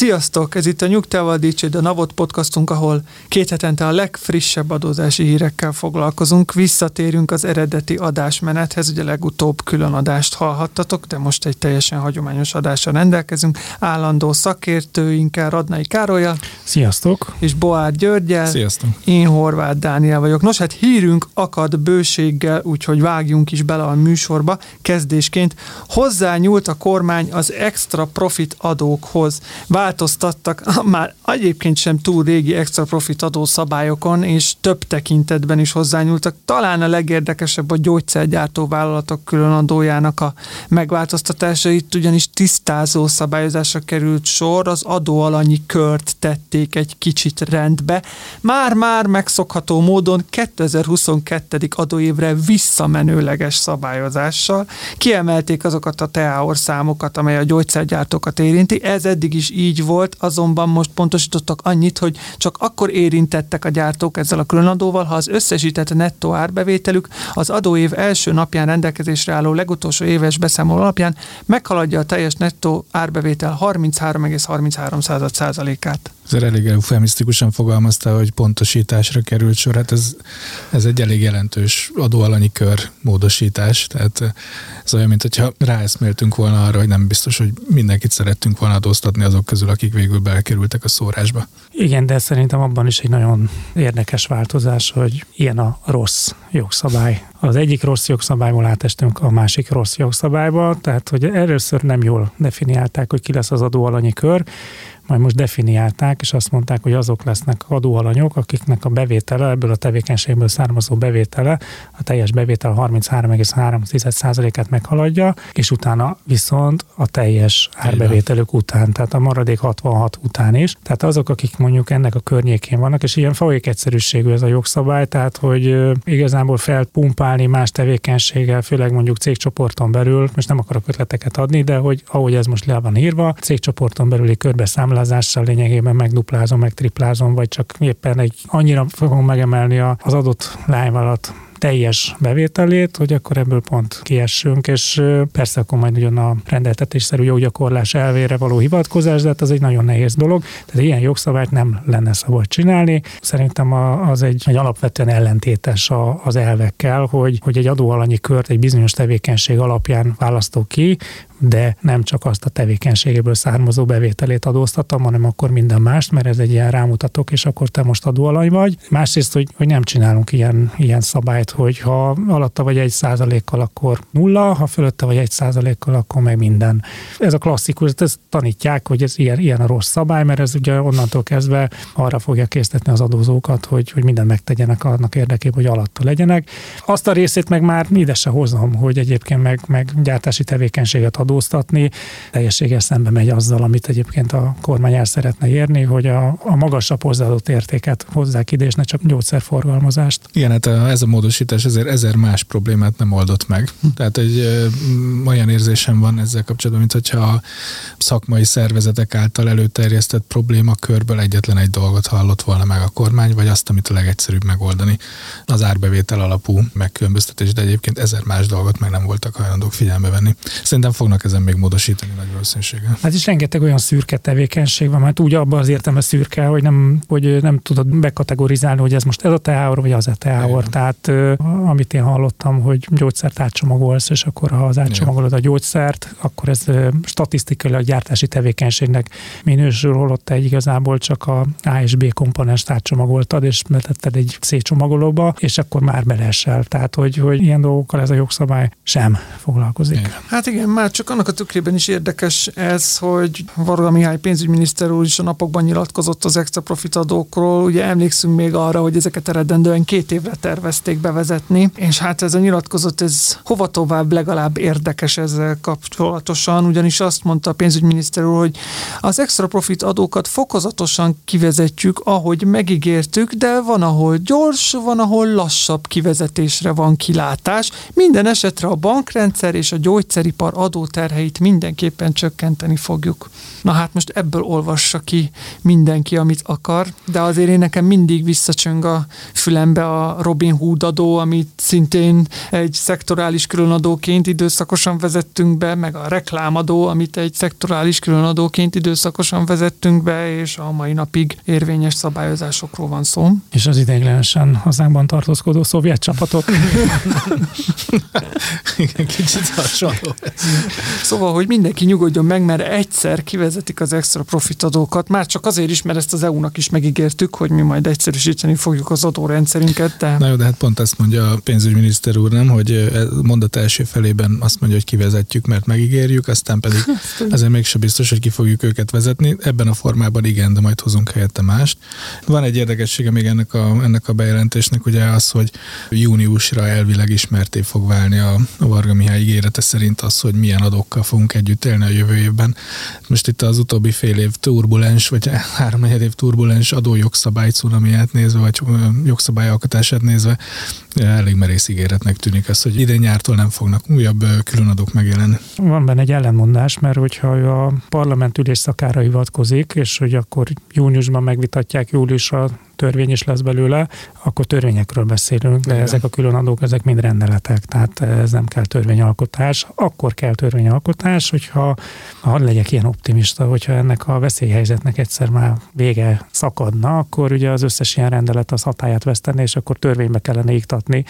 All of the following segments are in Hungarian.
Sziasztok! Ez itt a Nyugtával Dicsőd, a Navot podcastunk, ahol két hetente a legfrissebb adózási hírekkel foglalkozunk. Visszatérünk az eredeti adásmenethez, ugye legutóbb külön adást hallhattatok, de most egy teljesen hagyományos adással rendelkezünk. Állandó szakértőinkkel, Radnai Károlyal Sziasztok! és Boár Györgyel. Sziasztok! Én Horváth Dániel vagyok. Nos, hát hírünk akad bőséggel, úgyhogy vágjunk is bele a műsorba. Kezdésként hozzányúlt a kormány az extra profit adókhoz. Változtattak már egyébként sem túl régi extra profit adó szabályokon, és több tekintetben is hozzányúltak. Talán a legérdekesebb a gyógyszergyártó vállalatok különadójának a megváltoztatása. Itt ugyanis tisztázó szabályozásra került sor, az adóalanyi kört tették egy kicsit rendbe. Már-már megszokható módon 2022. adóévre visszamenőleges szabályozással kiemelték azokat a TEAOR számokat, amely a gyógyszergyártókat érinti. Ez eddig is így volt, azonban most pontosítottak annyit, hogy csak akkor érintettek a gyártók ezzel a különadóval, ha az összesített nettó árbevételük az adóév első napján rendelkezésre álló legutolsó éves beszámoló alapján meghaladja a teljes nettó árbevétel 33,33 százalékát. Ez elég eufemisztikusan fogalmazta, hogy pontosításra került sor. Hát ez, ez egy elég jelentős adóalanyi kör módosítás. Tehát ez olyan, mint hogyha ráeszméltünk volna arra, hogy nem biztos, hogy mindenkit szerettünk volna adóztatni azok közül, akik végül belekerültek a szórásba. Igen, de szerintem abban is egy nagyon érdekes változás, hogy ilyen a rossz jogszabály. Az egyik rossz jogszabályból átestünk a másik rossz jogszabályba, tehát hogy először nem jól definiálták, hogy ki lesz az adóalanyi kör, majd most definiálták, és azt mondták, hogy azok lesznek adóalanyok, akiknek a bevétele, ebből a tevékenységből származó bevétele, a teljes bevétel 33,3%-át meghaladja, és utána viszont a teljes árbevételük után, tehát a maradék 66 után is. Tehát azok, akik mondjuk ennek a környékén vannak, és ilyen folyik egyszerűségű ez a jogszabály, tehát hogy igazából felpumpálni más tevékenységgel, főleg mondjuk cégcsoporton belül, most nem akarok ötleteket adni, de hogy ahogy ez most le van írva, cégcsoporton belüli körbeszámlázással lényegében megduplázom, megtriplázom, vagy csak éppen egy annyira fogom megemelni az adott lányvállalat teljes bevételét, hogy akkor ebből pont kiessünk, és persze akkor majd ugyan a rendeltetésszerű joggyakorlás elvére való hivatkozás, de hát az egy nagyon nehéz dolog, tehát ilyen jogszabályt nem lenne szabad csinálni. Szerintem az egy, egy alapvetően ellentétes az elvekkel, hogy, hogy egy adóalanyi kört egy bizonyos tevékenység alapján választok ki, de nem csak azt a tevékenységéből származó bevételét adóztatom, hanem akkor minden mást, mert ez egy ilyen rámutatok, és akkor te most adóalany vagy. Másrészt, hogy, hogy nem csinálunk ilyen, ilyen szabályt, hogy ha alatta vagy egy százalékkal, akkor nulla, ha fölötte vagy egy százalékkal, akkor meg minden. Ez a klasszikus, ezt tanítják, hogy ez ilyen, ilyen a rossz szabály, mert ez ugye onnantól kezdve arra fogja késztetni az adózókat, hogy, hogy mindent megtegyenek annak érdekében, hogy alatta legyenek. Azt a részét meg már ide se hozom, hogy egyébként meg, meg gyártási tevékenységet adóztatni, teljességes szembe megy azzal, amit egyébként a kormány el szeretne érni, hogy a, a magasabb hozzáadott értéket hozzák ide, és ne csak gyógyszerforgalmazást. Igen, hát ez a módosítás ezért ezer más problémát nem oldott meg. Tehát egy olyan érzésem van ezzel kapcsolatban, mint hogyha a szakmai szervezetek által előterjesztett problémakörből egyetlen egy dolgot hallott volna meg a kormány, vagy azt, amit a legegyszerűbb megoldani, az árbevétel alapú megkülönböztetés, de egyébként ezer más dolgot meg nem voltak hajlandók figyelme venni. Szerintem fognak ezen még módosítani nagy valószínűséggel. Hát is rengeteg olyan szürke tevékenység van, mert úgy abban az értelme szürke, hogy nem, hogy nem tudod bekategorizálni, hogy ez most ez a teáor, vagy az a teáor. Tehát amit én hallottam, hogy gyógyszert átcsomagolsz, és akkor ha az átcsomagolod a gyógyszert, akkor ez statisztikailag gyártási tevékenységnek minősül, holott te igazából csak a A és B komponens átcsomagoltad, és betetted egy C csomagolóba, és akkor már belesel. Tehát, hogy, hogy ilyen dolgokkal ez a jogszabály sem foglalkozik. Igen. Hát igen, már csak annak a tükrében is érdekes ez, hogy Varga Mihály pénzügyminiszter úr is a napokban nyilatkozott az extra profit adókról. Ugye emlékszünk még arra, hogy ezeket eredendően két évre tervezték bevezetni bevezetni, és hát ez a nyilatkozat, ez hova tovább legalább érdekes ezzel kapcsolatosan, ugyanis azt mondta a pénzügyminiszter úr, hogy az extra profit adókat fokozatosan kivezetjük, ahogy megígértük, de van, ahol gyors, van, ahol lassabb kivezetésre van kilátás. Minden esetre a bankrendszer és a gyógyszeripar adóterheit mindenképpen csökkenteni fogjuk. Na hát most ebből olvassa ki mindenki, amit akar, de azért én nekem mindig visszacsöng a fülembe a Robin Hood adó, amit szintén egy szektorális különadóként időszakosan vezettünk be, meg a reklámadó, amit egy szektorális különadóként időszakosan vezettünk be, és a mai napig érvényes szabályozásokról van szó. És az ideiglenesen hazánkban tartózkodó szovjet csapatok. Igen, kicsit hasonló. Szóval, hogy mindenki nyugodjon meg, mert egyszer kivezetik az extra profit adókat, már csak azért is, mert ezt az EU-nak is megígértük, hogy mi majd egyszerűsíteni fogjuk az adórendszerünket. De... Na jó, de hát pont ezt mondja a pénzügyminiszter úr, nem, hogy mondat első felében azt mondja, hogy kivezetjük, mert megígérjük, aztán pedig azért mégse biztos, hogy ki fogjuk őket vezetni. Ebben a formában igen, de majd hozunk helyette mást. Van egy érdekessége még ennek a, ennek a bejelentésnek, ugye az, hogy júniusra elvileg ismerté fog válni a, a Varga Mihály ígérete szerint az, hogy milyen adókkal fogunk együtt élni a jövő évben. Most itt az utóbbi fél év turbulens, vagy három év turbulens adójogszabály cunamiát nézve, vagy jogszabályalkotását nézve, elég merész ígéretnek tűnik az, hogy idén nyártól nem fognak újabb különadók megjelenni. Van benne egy ellenmondás, mert hogyha a parlament ülés szakára hivatkozik, és hogy akkor júniusban megvitatják júliusra törvény is lesz belőle, akkor törvényekről beszélünk, de Igen. ezek a különadók, ezek mind rendeletek, tehát ez nem kell törvényalkotás. Akkor kell törvényalkotás, hogyha, ha legyek ilyen optimista, hogyha ennek a veszélyhelyzetnek egyszer már vége szakadna, akkor ugye az összes ilyen rendelet az hatáját veszteni, és akkor törvénybe kellene iktatni,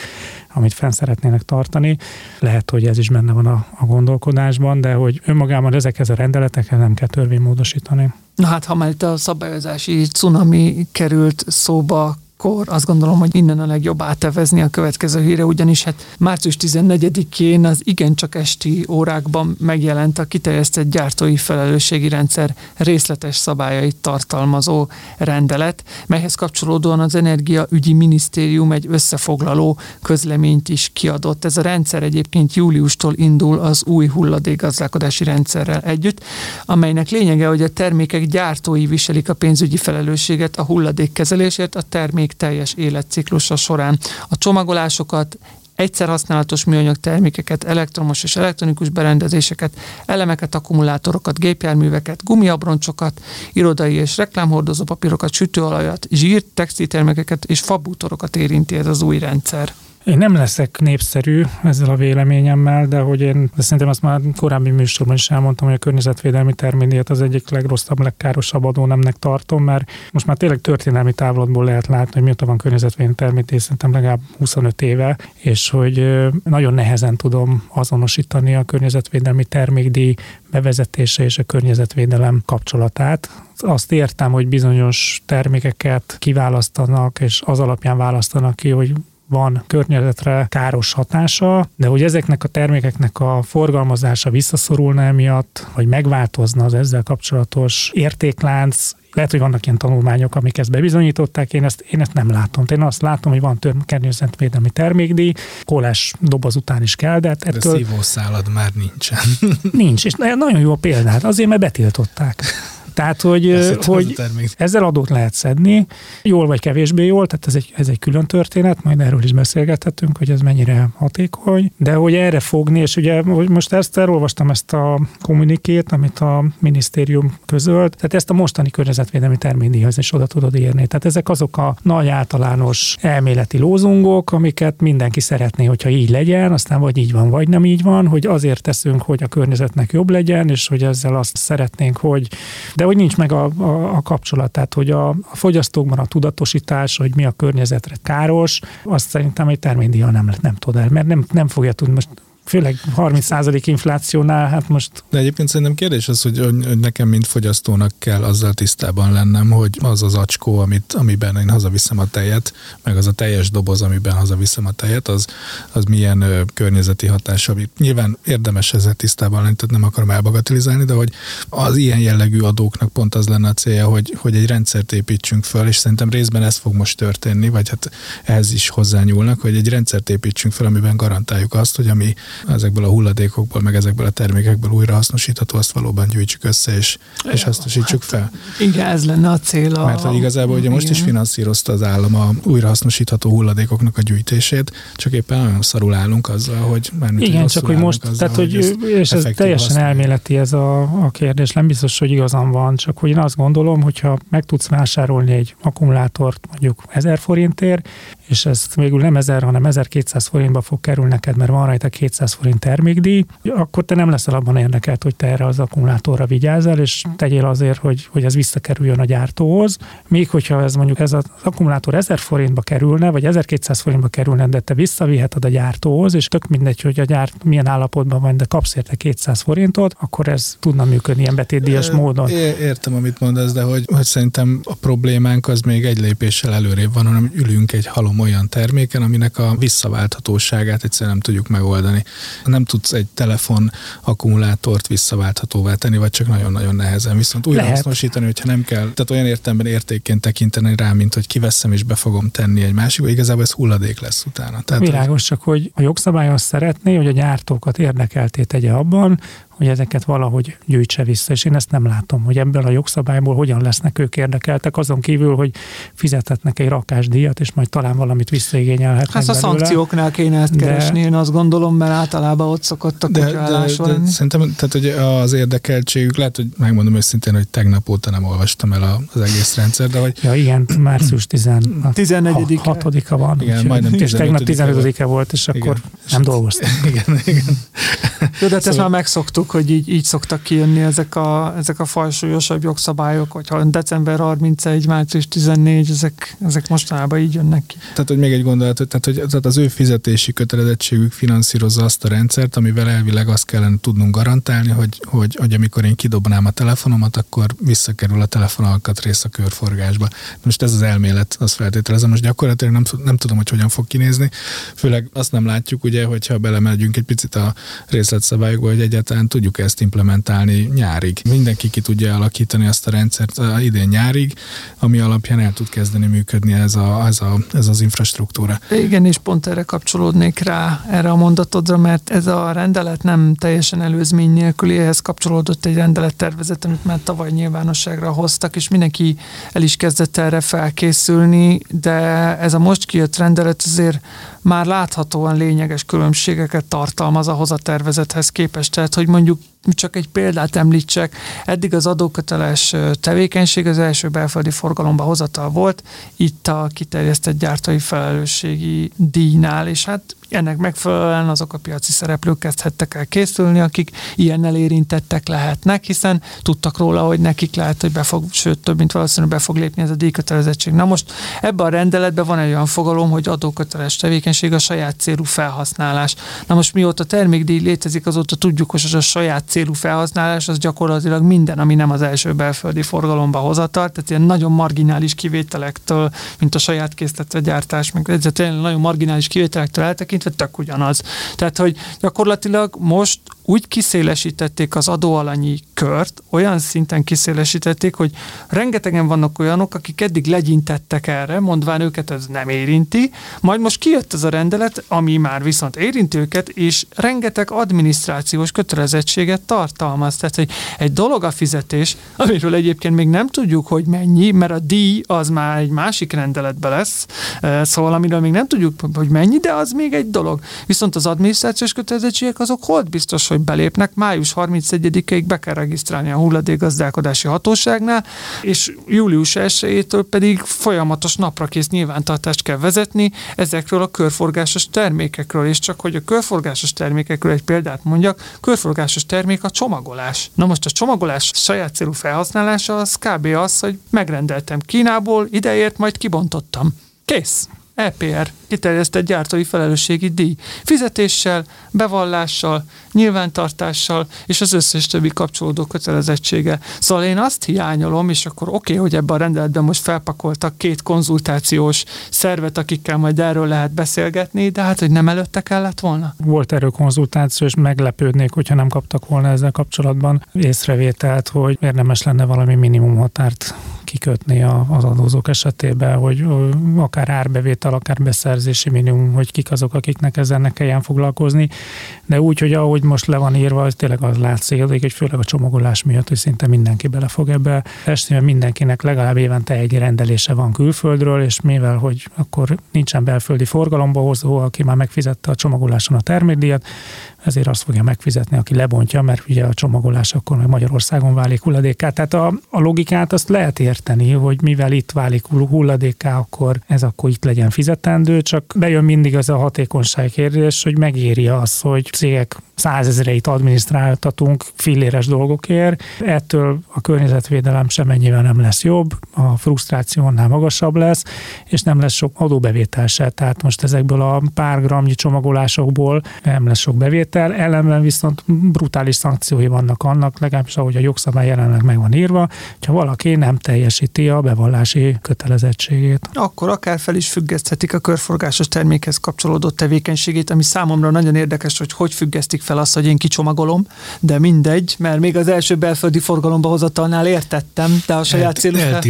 amit fenn szeretnének tartani. Lehet, hogy ez is benne van a, a gondolkodásban, de hogy önmagában ezekhez a rendeletekhez nem kell törvénymódosítani. Na hát, ha már itt a szabályozási cunami került szóba, akkor azt gondolom, hogy innen a legjobb átevezni a következő híre, ugyanis hát március 14-én az igencsak esti órákban megjelent a kiterjesztett gyártói felelősségi rendszer részletes szabályait tartalmazó rendelet, melyhez kapcsolódóan az Energiaügyi Minisztérium egy összefoglaló közleményt is kiadott. Ez a rendszer egyébként júliustól indul az új hulladékgazdálkodási rendszerrel együtt, amelynek lényege, hogy a termékek gyártói viselik a pénzügyi felelősséget a hulladékkezelésért, a termék termék teljes életciklusa során. A csomagolásokat, egyszer használatos műanyag termékeket, elektromos és elektronikus berendezéseket, elemeket, akkumulátorokat, gépjárműveket, gumiabroncsokat, irodai és reklámhordozó papírokat, sütőolajat, zsírt, textiltermékeket és fabútorokat érinti ez az új rendszer. Én nem leszek népszerű ezzel a véleményemmel, de hogy én de szerintem azt már korábbi műsorban is elmondtam, hogy a környezetvédelmi termédiát az egyik legrosszabb, legkárosabb adónemnek tartom, mert most már tényleg történelmi távlatból lehet látni, hogy mióta van környezetvédelmi termédiát, szerintem legalább 25 éve, és hogy nagyon nehezen tudom azonosítani a környezetvédelmi termékdíj bevezetése és a környezetvédelem kapcsolatát. Azt értem, hogy bizonyos termékeket kiválasztanak, és az alapján választanak ki, hogy van környezetre káros hatása, de hogy ezeknek a termékeknek a forgalmazása visszaszorulna emiatt, vagy megváltozna az ezzel kapcsolatos értéklánc, lehet, hogy vannak ilyen tanulmányok, amik ezt bebizonyították, én ezt, én ezt nem látom. Én azt látom, hogy van több környezetvédelmi termékdíj, kólás doboz után is kell, de hát ettől... De szívószálad már nincsen. Nincs, és nagyon jó a példát, azért, mert betiltották. Tehát, hogy, hogy ezzel adót lehet szedni, jól vagy kevésbé jól, tehát ez egy, ez egy külön történet, majd erről is beszélgethetünk, hogy ez mennyire hatékony, de hogy erre fogni, és ugye most ezt elolvastam ezt a kommunikét, amit a minisztérium közölt, tehát ezt a mostani környezetvédelmi termékdíjhoz is oda tudod írni. Tehát ezek azok a nagy általános elméleti lózungok, amiket mindenki szeretné, hogyha így legyen, aztán vagy így van, vagy nem így van, hogy azért teszünk, hogy a környezetnek jobb legyen, és hogy ezzel azt szeretnénk, hogy de hogy nincs meg a, a, a kapcsolat, tehát hogy a, a fogyasztókban a tudatosítás, hogy mi a környezetre káros, azt szerintem egy termékdíja nem, nem tud el, mert nem, nem fogja tudni. Most főleg 30% inflációnál, hát most... De egyébként szerintem kérdés az, hogy, hogy nekem, mint fogyasztónak kell azzal tisztában lennem, hogy az az acskó, amit, amiben én hazaviszem a tejet, meg az a teljes doboz, amiben hazaviszem a tejet, az, az milyen ö, környezeti hatás, amit nyilván érdemes ezzel tisztában lenni, tehát nem akarom elbagatilizálni, de hogy az ilyen jellegű adóknak pont az lenne a célja, hogy, hogy egy rendszert építsünk föl, és szerintem részben ez fog most történni, vagy hát ehhez is hozzányúlnak, hogy egy rendszert építsünk fel, amiben garantáljuk azt, hogy ami ezekből a hulladékokból, meg ezekből a termékekből újra hasznosítható, azt valóban gyűjtsük össze, és, és hasznosítsuk fel. Igen, ez lenne a cél. A... Mert hogy igazából ugye most is finanszírozta az állam a újrahasznosítható hulladékoknak a gyűjtését, csak éppen nagyon szarul állunk azzal, hogy már Igen, csak hogy most, azzal, tehát hogy, hogy és ez teljesen használni. elméleti ez a, a kérdés, nem biztos, hogy igazam van, csak hogy én azt gondolom, hogyha meg tudsz vásárolni egy akkumulátort mondjuk 1000 forintért, és ez végül nem 1000, hanem 1200 forintba fog kerülni neked, mert van rajta 200 forint termékdíj, akkor te nem leszel abban érdekelt, hogy te erre az akkumulátorra vigyázzál, és tegyél azért, hogy, hogy ez visszakerüljön a gyártóhoz. Még hogyha ez mondjuk ez az akkumulátor 1000 forintba kerülne, vagy 1200 forintba kerülne, de te visszaviheted a gyártóhoz, és tök mindegy, hogy a gyárt milyen állapotban van, de kapsz érte 200 forintot, akkor ez tudna működni ilyen betétdíjas módon. Értem, amit mondasz, de hogy, hogy szerintem a problémánk az még egy lépéssel előrébb van, hanem ülünk egy halom olyan terméken, aminek a visszaválthatóságát egyszerűen nem tudjuk megoldani. Nem tudsz egy telefon akkumulátort visszaválthatóvá tenni, vagy csak nagyon-nagyon nehezen. Viszont újra Lehet. hasznosítani, hogyha nem kell, tehát olyan értelemben értékként tekinteni rá, mint hogy kiveszem és be fogom tenni egy másikba, igazából ez hulladék lesz utána. Tehát, Világos, csak hogy a jogszabály azt szeretné, hogy a gyártókat érdekelté tegye abban, hogy ezeket valahogy gyűjtse vissza, és én ezt nem látom, hogy ebből a jogszabályból hogyan lesznek ők érdekeltek, azon kívül, hogy fizethetnek egy rakásdíjat, és majd talán valamit visszaigényelhetnek Hát a belőle. szankcióknál kéne ezt de... keresni, én azt gondolom, mert általában ott szokott a de, de, de, de szerintem tehát, hogy az érdekeltségük, lehet, hogy megmondom őszintén, hogy tegnap óta nem olvastam el az egész rendszer, de hogy... Ja igen, március 14-a van. Igen, majdnem és tegnap 15-e volt, és akkor igen. nem dolgoztam. Igen, igen. Jó, de hát ezt szóval... már megszoktuk, hogy így, így szoktak kijönni ezek a, ezek a fajsúlyosabb jogszabályok, hogyha december 31, március 14, ezek, ezek mostanában így jönnek ki. Tehát, hogy még egy gondolat, tehát, hogy tehát az ő fizetési kötelezettségük finanszírozza azt a rendszert, amivel elvileg azt kellene tudnunk garantálni, hogy, hogy, hogy amikor én kidobnám a telefonomat, akkor visszakerül a rész a körforgásba. Most ez az elmélet, az feltételezem, most gyakorlatilag nem, nem tudom, hogy hogyan fog kinézni. Főleg azt nem látjuk, ugye, hogyha belemegyünk egy picit a részletszabályokba, hogy egyáltalán tudjuk ezt implementálni nyárig. Mindenki ki tudja alakítani azt a rendszert idén nyárig, ami alapján el tud kezdeni működni ez, a, ez, a, ez az infrastruktúra. Igen, és pont erre kapcsolódnék rá, erre a mondatodra, mert ez a rendelet nem teljesen előzmény nélküli, ehhez kapcsolódott egy rendelettervezet, amit már tavaly nyilvánosságra hoztak, és mindenki el is kezdett erre felkészülni, de ez a most kijött rendelet azért már láthatóan lényeges különbségeket tartalmaz ahhoz a tervezethez képest. Tehát, hogy mondjuk csak egy példát említsek, eddig az adóköteles tevékenység az első belföldi forgalomba hozatal volt, itt a kiterjesztett gyártói felelősségi díjnál, és hát ennek megfelelően azok a piaci szereplők kezdhettek el készülni, akik ilyennel érintettek lehetnek, hiszen tudtak róla, hogy nekik lehet, hogy be fog, sőt, több mint valószínűleg be fog lépni ez a díjkötelezettség. Na most ebben a rendeletben van egy olyan fogalom, hogy adóköteles tevékenység a saját célú felhasználás. Na most mióta termékdíj létezik, azóta tudjuk, hogy az a saját célú felhasználás az gyakorlatilag minden, ami nem az első belföldi forgalomba hozatal, tehát ilyen nagyon marginális kivételektől, mint a saját készletve gyártás, meg ez tényleg nagyon marginális kivételektől eltekintve tök ugyanaz. Tehát, hogy gyakorlatilag most úgy kiszélesítették az adóalanyi kört, olyan szinten kiszélesítették, hogy rengetegen vannak olyanok, akik eddig legyintettek erre, mondván őket ez nem érinti, majd most kijött ez a rendelet, ami már viszont érinti őket, és rengeteg adminisztrációs kötelezettséget tartalmaz. Tehát, hogy egy dolog a fizetés, amiről egyébként még nem tudjuk, hogy mennyi, mert a díj az már egy másik rendeletbe lesz, szóval amiről még nem tudjuk, hogy mennyi, de az még egy dolog. Viszont az adminisztrációs kötelezettségek azok hold biztos, hogy belépnek, május 31-ig be kell regisztrálni a hulladékgazdálkodási hatóságnál, és július 1-től pedig folyamatos naprakész nyilvántartást kell vezetni ezekről a körforgásos termékekről, és csak hogy a körforgásos termékekről egy példát mondjak, körforgásos termék a csomagolás. Na most a csomagolás saját célú felhasználása az kb. az, hogy megrendeltem Kínából, ideért, majd kibontottam. Kész EPR, kiterjesztett gyártói felelősségi díj. Fizetéssel, bevallással, nyilvántartással és az összes többi kapcsolódó kötelezettsége. Szóval én azt hiányolom, és akkor oké, okay, hogy ebben a rendeletben most felpakoltak két konzultációs szervet, akikkel majd erről lehet beszélgetni, de hát, hogy nem előtte kellett volna? Volt erről konzultáció, és meglepődnék, hogyha nem kaptak volna ezzel kapcsolatban észrevételt, hogy érdemes lenne valami minimum határt kikötni az adózók esetében, hogy akár árbevétel, akár beszerzési minimum, hogy kik azok, akiknek ezzel kelljen foglalkozni. De úgy, hogy ahogy most le van írva, az tényleg az látszik, hogy főleg a csomagolás miatt, hogy szinte mindenki bele fog ebbe esni, mert mindenkinek legalább évente egy rendelése van külföldről, és mivel, hogy akkor nincsen belföldi forgalomba hozó, aki már megfizette a csomagoláson a termékdíjat, ezért azt fogja megfizetni, aki lebontja, mert ugye a csomagolás akkor meg Magyarországon válik hulladékká. Tehát a, a logikát azt lehet érteni, hogy mivel itt válik hulladékká, akkor ez akkor itt legyen fizetendő, csak bejön mindig az a hatékonyság kérdés, hogy megéri az, hogy cégek százezereit adminisztráltatunk filléres dolgokért. Ettől a környezetvédelem semennyivel nem lesz jobb, a frusztráció annál magasabb lesz, és nem lesz sok adóbevétel se. Tehát most ezekből a pár gramnyi csomagolásokból nem lesz sok bevétel, ellenben viszont brutális szankciói vannak annak, legalábbis ahogy a jogszabály jelenleg meg van írva, hogyha valaki nem teljesíti a bevallási kötelezettségét. Akkor akár fel is függeszthetik a körforgásos termékhez kapcsolódott tevékenységét, ami számomra nagyon érdekes, hogy hogy függesztik fel azt, hogy én kicsomagolom, de mindegy, mert még az első belföldi forgalomba hozatalnál értettem, de a saját célú, fel,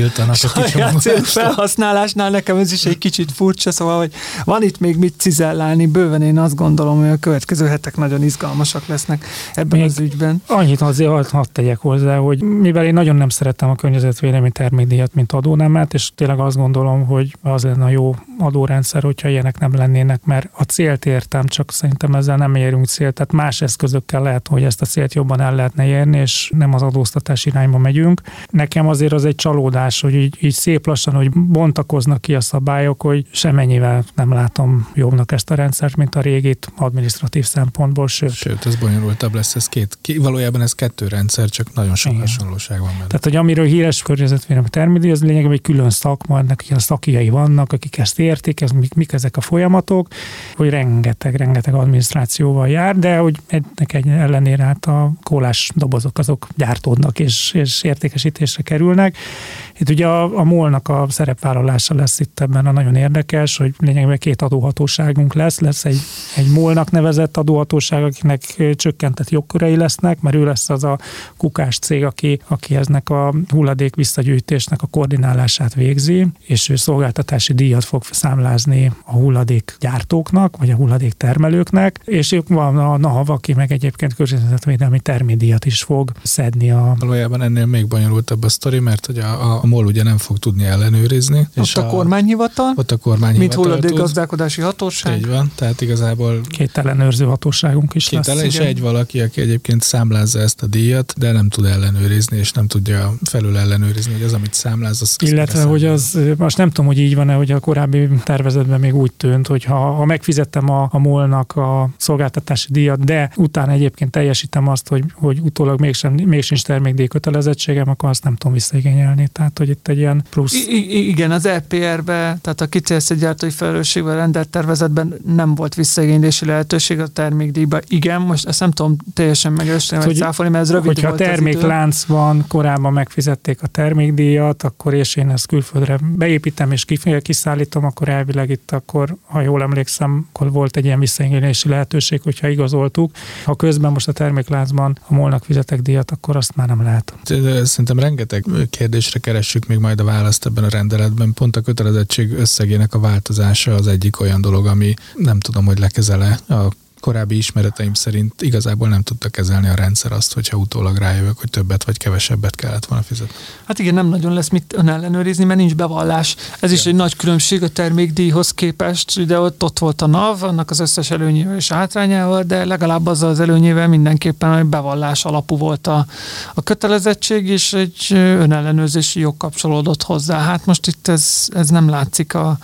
saját célú felhasználásnál nekem ez is egy kicsit furcsa, szóval hogy van itt még mit cizellálni, bőven én azt gondolom, hogy a következő hetek nagyon izgalmasak lesznek ebben még az ügyben. Annyit azért hadd tegyek hozzá, hogy mivel én nagyon nem szeretem a környezetvédelmi termékdíjat, mint adónemet, és tényleg azt gondolom, hogy az lenne a jó adórendszer, hogyha ilyenek nem lennének, mert a célt értem, csak szerintem ezzel nem érünk célt, tehát más más eszközökkel lehet, hogy ezt a célt jobban el lehetne érni, és nem az adóztatás irányba megyünk. Nekem azért az egy csalódás, hogy így, így szép lassan, hogy bontakoznak ki a szabályok, hogy semennyivel nem látom jobbnak ezt a rendszert, mint a régit administratív szempontból, sőt. Sőt, ez bonyolultabb lesz, ez két, valójában ez kettő rendszer, csak nagyon sok Igen. hasonlóság van benne. Tehát, hogy amiről híres környezetvédelmi termédi, az lényegében egy külön szakma, ennek ilyen szakijai vannak, akik ezt értik, ez, mik, mik ezek a folyamatok, hogy rengeteg, rengeteg adminisztrációval jár, de hogy ennek egy ellenére hát a kólás dobozok azok gyártódnak és, és értékesítésre kerülnek. Itt ugye a, a molnak a szerepvállalása lesz itt ebben a nagyon érdekes, hogy lényegében két adóhatóságunk lesz, lesz egy, egy molnak nevezett adóhatóság, akinek csökkentett jogkörei lesznek, mert ő lesz az a kukás cég, aki, aki eznek a hulladék visszagyűjtésnek a koordinálását végzi, és ő szolgáltatási díjat fog számlázni a hulladék gyártóknak, vagy a hulladék termelőknek, és ők van a NAV, aki meg egyébként környezetvédelmi termédiat is fog szedni a... Valójában ennél még bonyolultabb a sztori, mert hogy a, a MOL ugye nem fog tudni ellenőrizni. Ott és a, a kormányhivatal? Ott a kormányhivatal. Mint hulladékgazdálkodási hatóság? Így van, tehát igazából... Két ellenőrző hatóságunk is két lesz. Ellen, és egy valaki, aki egyébként számlázza ezt a díjat, de nem tud ellenőrizni, és nem tudja felül ellenőrizni, hogy az, amit számláz, az... Illetve, hogy az, most nem tudom, hogy így van-e, hogy a korábbi tervezetben még úgy tűnt, hogy ha, ha megfizettem a, a molnak a szolgáltatási díjat, de utána egyébként teljesítem azt, hogy, hogy utólag mégsem, mégsem termékdíj kötelezettségem, akkor azt nem tudom visszaigényelni. Tehát, hogy itt egy ilyen plusz... I- igen, az EPR-be, tehát a gyártói felelősségben rendelt tervezetben nem volt visszaigénylési lehetőség a termékdíjba. Igen, most ezt nem tudom teljesen megerősíteni, vagy cáfolni, mert ez rövid Hogyha volt terméklánc van, korábban megfizették a termékdíjat, akkor és én ezt külföldre beépítem és kiszállítom, akkor elvileg itt akkor, ha jól emlékszem, akkor volt egy ilyen visszaigénylési lehetőség, hogyha igazoltuk. Ha közben most a termékláncban a molnak fizetek díjat, akkor azt már nem lehet. Szerintem rengeteg kérdésre keressük még majd a választ ebben a rendeletben. Pont a kötelezettség összegének a változása az egyik olyan dolog, ami nem tudom, hogy lekezele a korábbi ismereteim szerint igazából nem tudta kezelni a rendszer azt, hogyha utólag rájövök, hogy többet vagy kevesebbet kellett volna fizetni. Hát igen, nem nagyon lesz mit önellenőrizni, mert nincs bevallás. Ez is egy nagy különbség a termékdíjhoz képest. De ott, ott volt a NAV, annak az összes előnyével és hátrányával, de legalább az az előnyével mindenképpen, hogy bevallás alapú volt a, a kötelezettség, és egy önellenőrzési jog kapcsolódott hozzá. Hát most itt ez, ez nem látszik a,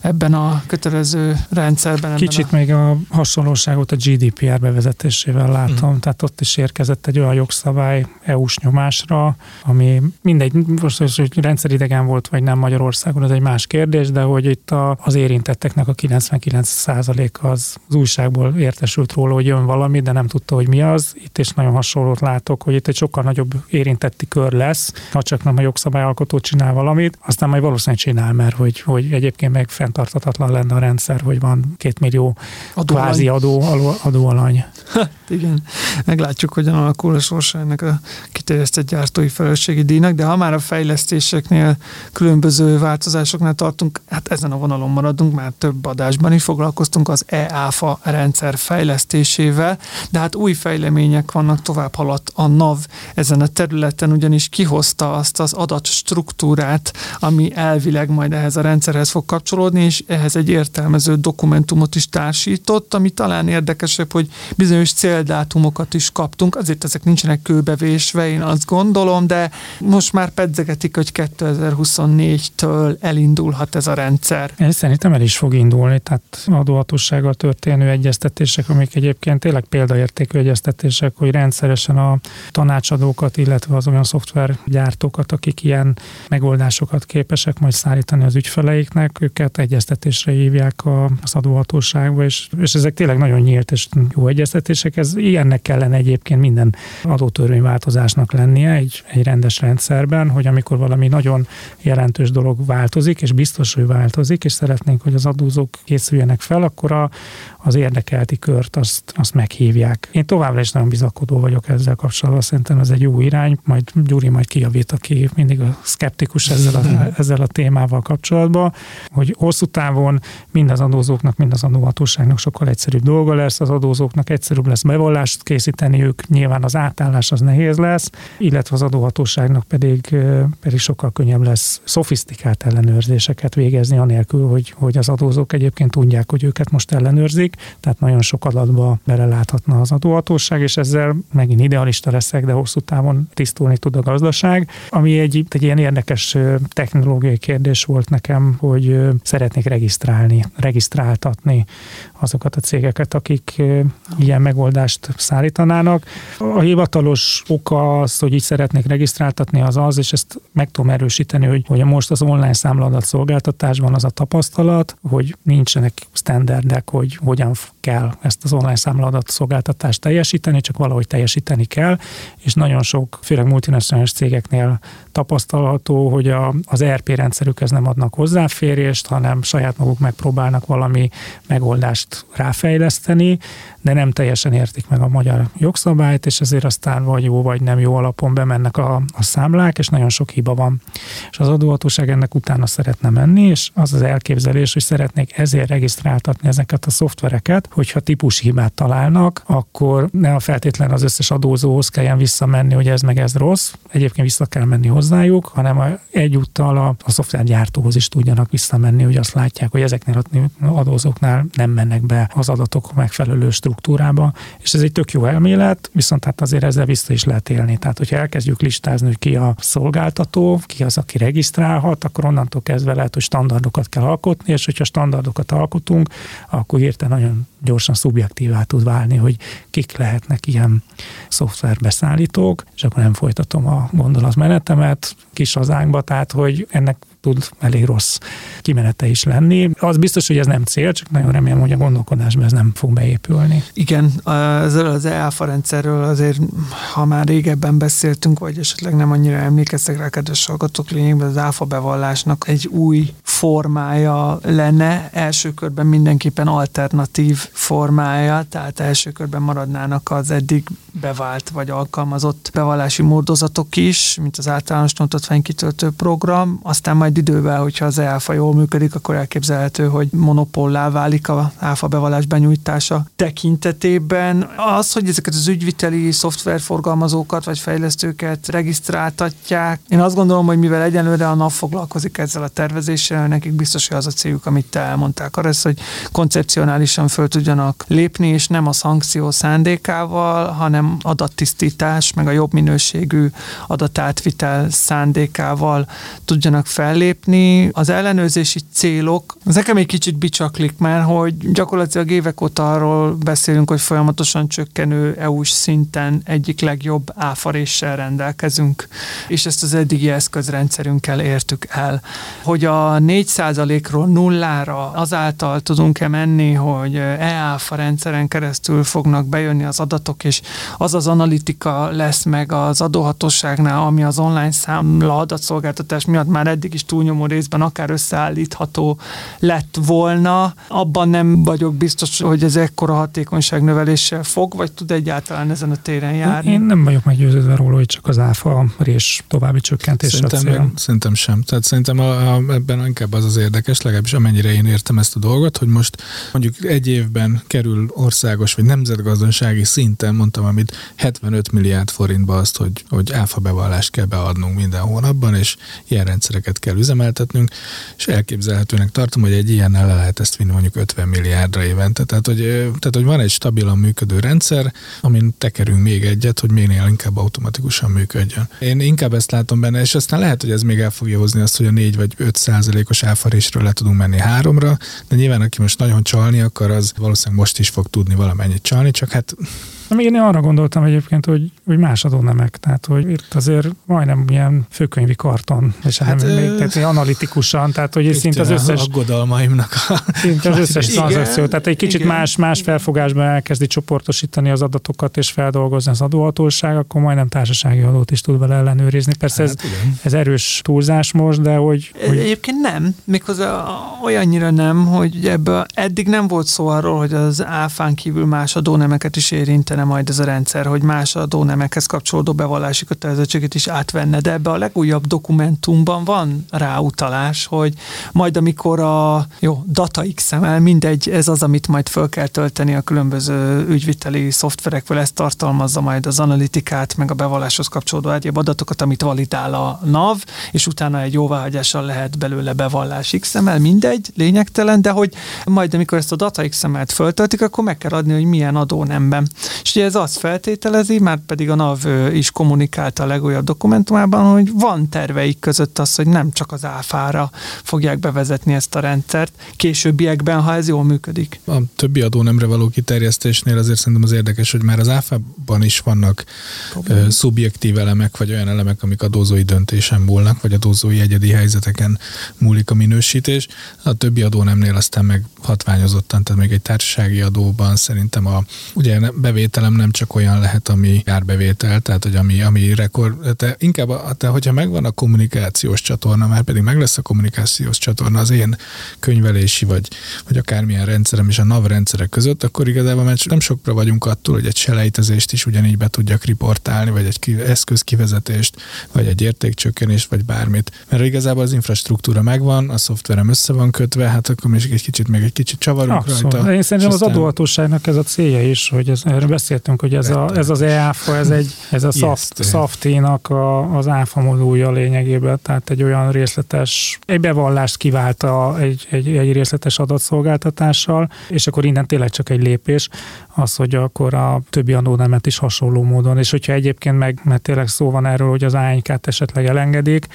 ebben a kötelező rendszerben. Kicsit a... még a hasonlóság adóhatóságot a GDPR bevezetésével látom, mm. tehát ott is érkezett egy olyan jogszabály EU-s nyomásra, ami mindegy, most hogy rendszeridegen volt, vagy nem Magyarországon, ez egy más kérdés, de hogy itt a, az érintetteknek a 99% az, az újságból értesült róla, hogy jön valami, de nem tudta, hogy mi az. Itt is nagyon hasonlót látok, hogy itt egy sokkal nagyobb érintetti kör lesz, ha csak nem a jogszabályalkotó csinál valamit, aztán majd valószínűleg csinál, mert hogy, hogy egyébként meg fenntartatatlan lenne a rendszer, hogy van két millió adóalany. kvázi adó, adóalany. Hát igen, meglátjuk, hogyan alakul a sorsa ennek a kiterjesztett gyártói felelősségi díjnak, de ha már a fejlesztéseknél, különböző változásoknál tartunk, hát ezen a vonalon maradunk, már több adásban is foglalkoztunk az EÁFA rendszer fejlesztésével, de hát új fejlemények vannak, tovább haladt a NAV ezen a területen, ugyanis kihozta azt az adatstruktúrát, ami elvileg majd ehhez a rendszerhez fog kapcsolódni, és ehhez egy értelmező dokumentumot is társított, ami talán érdekesebb, hogy bizonyos céldátumokat is kaptunk, azért ezek nincsenek kőbevésve, én azt gondolom, de most már pedzegetik, hogy 2024-től elindulhat ez a rendszer. Én szerintem el is fog indulni, tehát adóhatósággal történő egyeztetések, amik egyébként tényleg példaértékű egyeztetések, hogy rendszeresen a tanácsadókat, illetve az olyan szoftvergyártókat, akik ilyen megoldásokat képesek majd szállítani az ügyfeleiknek, őket egyeztetésre hívják az adóhatóságba, és, és ezek tényleg nagyon nyílt és jó egyeztetések. Ez ilyennek kellene egyébként minden adótörvényváltozásnak lennie egy, egy rendes rendszerben, hogy amikor valami nagyon jelentős dolog változik, és biztos, hogy változik, és szeretnénk, hogy az adózók készüljenek fel, akkor a, az érdekelti kört azt, azt meghívják. Én továbbra is nagyon bizakodó vagyok ezzel kapcsolatban, szerintem ez egy jó irány, majd Gyuri majd kijavít, aki mindig a szkeptikus ezzel a, ezzel a témával kapcsolatban, hogy hosszú távon mind az adózóknak, mind az adóhatóságnak sokkal egyszerűbb dolga lesz, az adózóknak egyszerűbb lesz bevallást készíteni, ők nyilván az átállás az nehéz lesz, illetve az adóhatóságnak pedig, pedig sokkal könnyebb lesz szofisztikált ellenőrzéseket végezni, anélkül, hogy, hogy az adózók egyébként tudják, hogy őket most ellenőrzik, tehát nagyon sok adatba beleláthatna az adóhatóság, és ezzel megint idealista leszek, de hosszú távon tisztulni tud a gazdaság, ami egy, egy ilyen érdekes technológiai kérdés volt nekem, hogy szeretnék regisztrálni, regisztráltatni azokat a cégeket, akik ilyen megoldást szállítanának. A hivatalos oka az, hogy így szeretnék regisztráltatni, az az, és ezt meg tudom erősíteni, hogy, hogy most az online számladat szolgáltatásban az a tapasztalat, hogy nincsenek standardek, hogy hogyan kell ezt az online számladat szolgáltatást teljesíteni, csak valahogy teljesíteni kell, és nagyon sok, főleg multinacionális cégeknél tapasztalható, hogy a, az ERP rendszerükhez nem adnak hozzáférést, hanem saját maguk megpróbálnak valami megoldást ráfejleszteni, de nem teljesen értik meg a magyar jogszabályt, és ezért aztán vagy jó, vagy nem jó alapon bemennek a, a számlák, és nagyon sok hiba van. És az adóhatóság ennek utána szeretne menni, és az az elképzelés, hogy szeretnék ezért regisztráltatni ezeket a szoftvereket, hogyha típus hibát találnak, akkor ne a feltétlen az összes adózóhoz kelljen visszamenni, hogy ez meg ez rossz, egyébként vissza kell menni hozzájuk, hanem egyúttal a, a szoftvergyártóhoz is tudjanak visszamenni, hogy azt látják, hogy ezeknél az adózóknál nem mennek be az adatok megfelelő struktúrába, és ez egy tök jó elmélet, viszont hát azért ezzel vissza is lehet élni. Tehát, hogyha elkezdjük listázni, hogy ki a szolgáltató, ki az, aki regisztrálhat, akkor onnantól kezdve lehet, hogy standardokat kell alkotni, és hogyha standardokat alkotunk, akkor hirtelen nagyon gyorsan szubjektívá tud válni, hogy kik lehetnek ilyen szoftverbeszállítók, és akkor nem folytatom a gondolatmenetemet kis hazánkba, tehát hogy ennek tud elég rossz kimenete is lenni. Az biztos, hogy ez nem cél, csak nagyon remélem, hogy a gondolkodásban ez nem fog beépülni. Igen, ezzel az EAFA rendszerről azért, ha már régebben beszéltünk, vagy esetleg nem annyira emlékeztek rá, kedves hallgatók, lényegben az áfa bevallásnak egy új formája lenne, első körben mindenképpen alternatív formája, tehát első körben maradnának az eddig bevált vagy alkalmazott bevallási módozatok is, mint az általános nyomtatványkitöltő program, aztán majd idővel, hogyha az EAFA jól működik, akkor elképzelhető, hogy monopollá válik a áfa bevallás benyújtása tekintetében. Az, hogy ezeket az ügyviteli szoftverforgalmazókat vagy fejlesztőket regisztráltatják, én azt gondolom, hogy mivel egyenlőre a NAV foglalkozik ezzel a tervezéssel, nekik biztos, hogy az a céljuk, amit te elmondták, arra, hogy koncepcionálisan föl tudjanak lépni, és nem a szankció szándékával, hanem adattisztítás, meg a jobb minőségű adatátvitel szándékával tudjanak fel fellépni. Az ellenőrzési célok, az nekem egy kicsit bicsaklik, mert hogy gyakorlatilag évek óta arról beszélünk, hogy folyamatosan csökkenő EU-s szinten egyik legjobb áfaréssel rendelkezünk, és ezt az eddigi eszközrendszerünkkel értük el. Hogy a 4%-ról nullára azáltal tudunk-e menni, hogy e-áfa rendszeren keresztül fognak bejönni az adatok, és az az analitika lesz meg az adóhatóságnál, ami az online számla adatszolgáltatás miatt már eddig is túlnyomó részben akár összeállítható lett volna. Abban nem vagyok biztos, hogy ez ekkora hatékonyság növeléssel fog, vagy tud egyáltalán ezen a téren járni. Én nem vagyok meggyőződve róla, hogy csak az áfa rés további csökkentés szerintem, a cél. Szerintem sem. Tehát szerintem a, a, ebben inkább az az érdekes, legalábbis amennyire én értem ezt a dolgot, hogy most mondjuk egy évben kerül országos vagy nemzetgazdasági szinten, mondtam, amit 75 milliárd forintba azt, hogy, hogy áfa bevallást kell beadnunk minden hónapban, és ilyen rendszereket kell üzemeltetnünk, és elképzelhetőnek tartom, hogy egy ilyennel le lehet ezt vinni mondjuk 50 milliárdra évente. Tehát hogy, tehát, hogy van egy stabilan működő rendszer, amin tekerünk még egyet, hogy minél inkább automatikusan működjön. Én inkább ezt látom benne, és aztán lehet, hogy ez még el fogja hozni azt, hogy a 4 vagy 5 százalékos áfarésről le tudunk menni háromra, de nyilván aki most nagyon csalni akar, az valószínűleg most is fog tudni valamennyit csalni, csak hát még én arra gondoltam egyébként, hogy, hogy más adónemek, tehát hogy itt azért majdnem ilyen főkönyvi karton, és hát, nem még tehát analitikusan, tehát hogy szinte az összes... aggodalmaimnak a... Szinte az összes tranzakció, tehát egy kicsit igen. más, más felfogásban elkezdi csoportosítani az adatokat és feldolgozni az adóhatóság, akkor majdnem társasági adót is tud vele ellenőrizni. Persze hát, ez, ez erős túlzás most, de hogy, hogy... Egyébként nem, méghozzá olyannyira nem, hogy ebből eddig nem volt szó arról, hogy az áfán kívül más adónemeket is érintene segítene majd ez a rendszer, hogy más adónemekhez kapcsolódó bevallási kötelezettséget is átvenne, de ebbe a legújabb dokumentumban van ráutalás, hogy majd amikor a jó, data XML, mindegy, ez az, amit majd föl kell tölteni a különböző ügyviteli szoftverekvel, ezt tartalmazza majd az analitikát, meg a bevalláshoz kapcsolódó egyéb adatokat, amit validál a NAV, és utána egy jóváhagyással lehet belőle bevallás XML, mindegy, lényegtelen, de hogy majd amikor ezt a data XML-t föltöltik, akkor meg kell adni, hogy milyen adónemben. És ugye ez azt feltételezi, már pedig a NAV is kommunikálta a legújabb dokumentumában, hogy van terveik között az, hogy nem csak az áfára fogják bevezetni ezt a rendszert, későbbiekben, ha ez jól működik. A többi adónemre való kiterjesztésnél azért szerintem az érdekes, hogy már az áfában is vannak ö, szubjektív elemek, vagy olyan elemek, amik adózói döntésen múlnak, vagy adózói egyedi helyzeteken múlik a minősítés. A többi adónemnél aztán meg hatványozottan, tehát még egy társasági adóban szerintem a ugye bevétel bevételem nem csak olyan lehet, ami árbevétel, tehát hogy ami, ami rekord, te inkább, a, te, hogyha megvan a kommunikációs csatorna, már pedig meg lesz a kommunikációs csatorna az én könyvelési, vagy, vagy akármilyen rendszerem és a NAV rendszerek között, akkor igazából mert nem sokra vagyunk attól, hogy egy selejtezést is ugyanígy be tudjak riportálni, vagy egy eszközkivezetést, vagy egy értékcsökkenést, vagy bármit. Mert igazából az infrastruktúra megvan, a szoftverem össze van kötve, hát akkor még egy kicsit, még egy kicsit csavarunk Abszolút. rajta. Én szerintem az adóhatóságnak ez a célja is, hogy ez, erről beszéltünk, hogy ez, a, ez az EÁFA, ez, egy, ez a Safti-nak a, az áfa modulja lényegében, tehát egy olyan részletes, egy bevallást kiválta egy, egy, egy részletes adatszolgáltatással, és akkor innen tényleg csak egy lépés az, hogy akkor a többi adónemet is hasonló módon, és hogyha egyébként meg, mert tényleg szó van erről, hogy az ANK-t esetleg elengedik,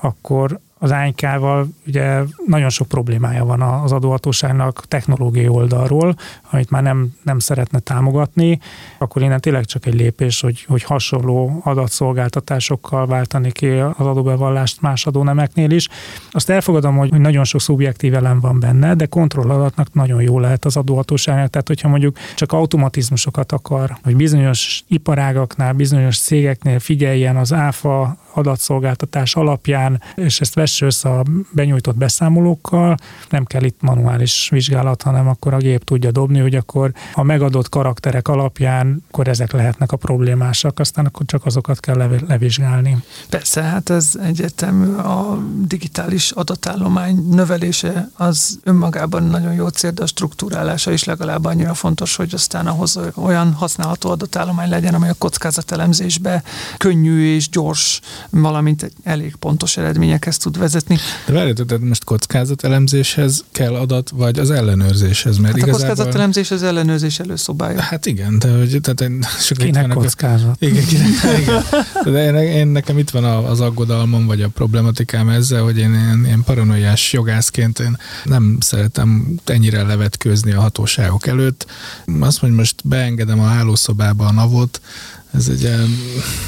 akkor az ANK-val ugye nagyon sok problémája van az adóhatóságnak technológiai oldalról, amit már nem, nem szeretne támogatni, akkor innen tényleg csak egy lépés, hogy, hogy hasonló adatszolgáltatásokkal váltani ki az adóbevallást más adónemeknél is. Azt elfogadom, hogy nagyon sok szubjektív elem van benne, de kontrolladatnak nagyon jó lehet az adóhatóságnak. Tehát, hogyha mondjuk csak automatizmusokat akar, hogy bizonyos iparágaknál, bizonyos cégeknél figyeljen az áfa adatszolgáltatás alapján, és ezt vesse össze a benyújtott beszámolókkal, nem kell itt manuális vizsgálat, hanem akkor a gép tudja dobni, hogy akkor a megadott karakterek alapján akkor ezek lehetnek a problémásak, aztán akkor csak azokat kell levizsgálni. Persze, hát ez egyetem a digitális adatállomány növelése az önmagában nagyon jó cél, de a struktúrálása is legalább annyira fontos, hogy aztán ahhoz olyan használható adatállomány legyen, amely a kockázatelemzésbe könnyű és gyors valamint elég pontos eredményekhez tud tud vezetni. De várjátok, tehát most kockázatelemzéshez kell adat, vagy az ellenőrzéshez? Mert hát igazából... a kockázatelemzés az ellenőrzés előszobája. Hát igen, de hogy tehát én sok kinek kockázat? Igen, kinek, igen. De én, én, nekem itt van az aggodalmam, vagy a problematikám ezzel, hogy én, én, én paranoiás jogászként én nem szeretem ennyire levetkőzni a hatóságok előtt. Azt mondja, most beengedem a hálószobába a navot, ez egy ilyen...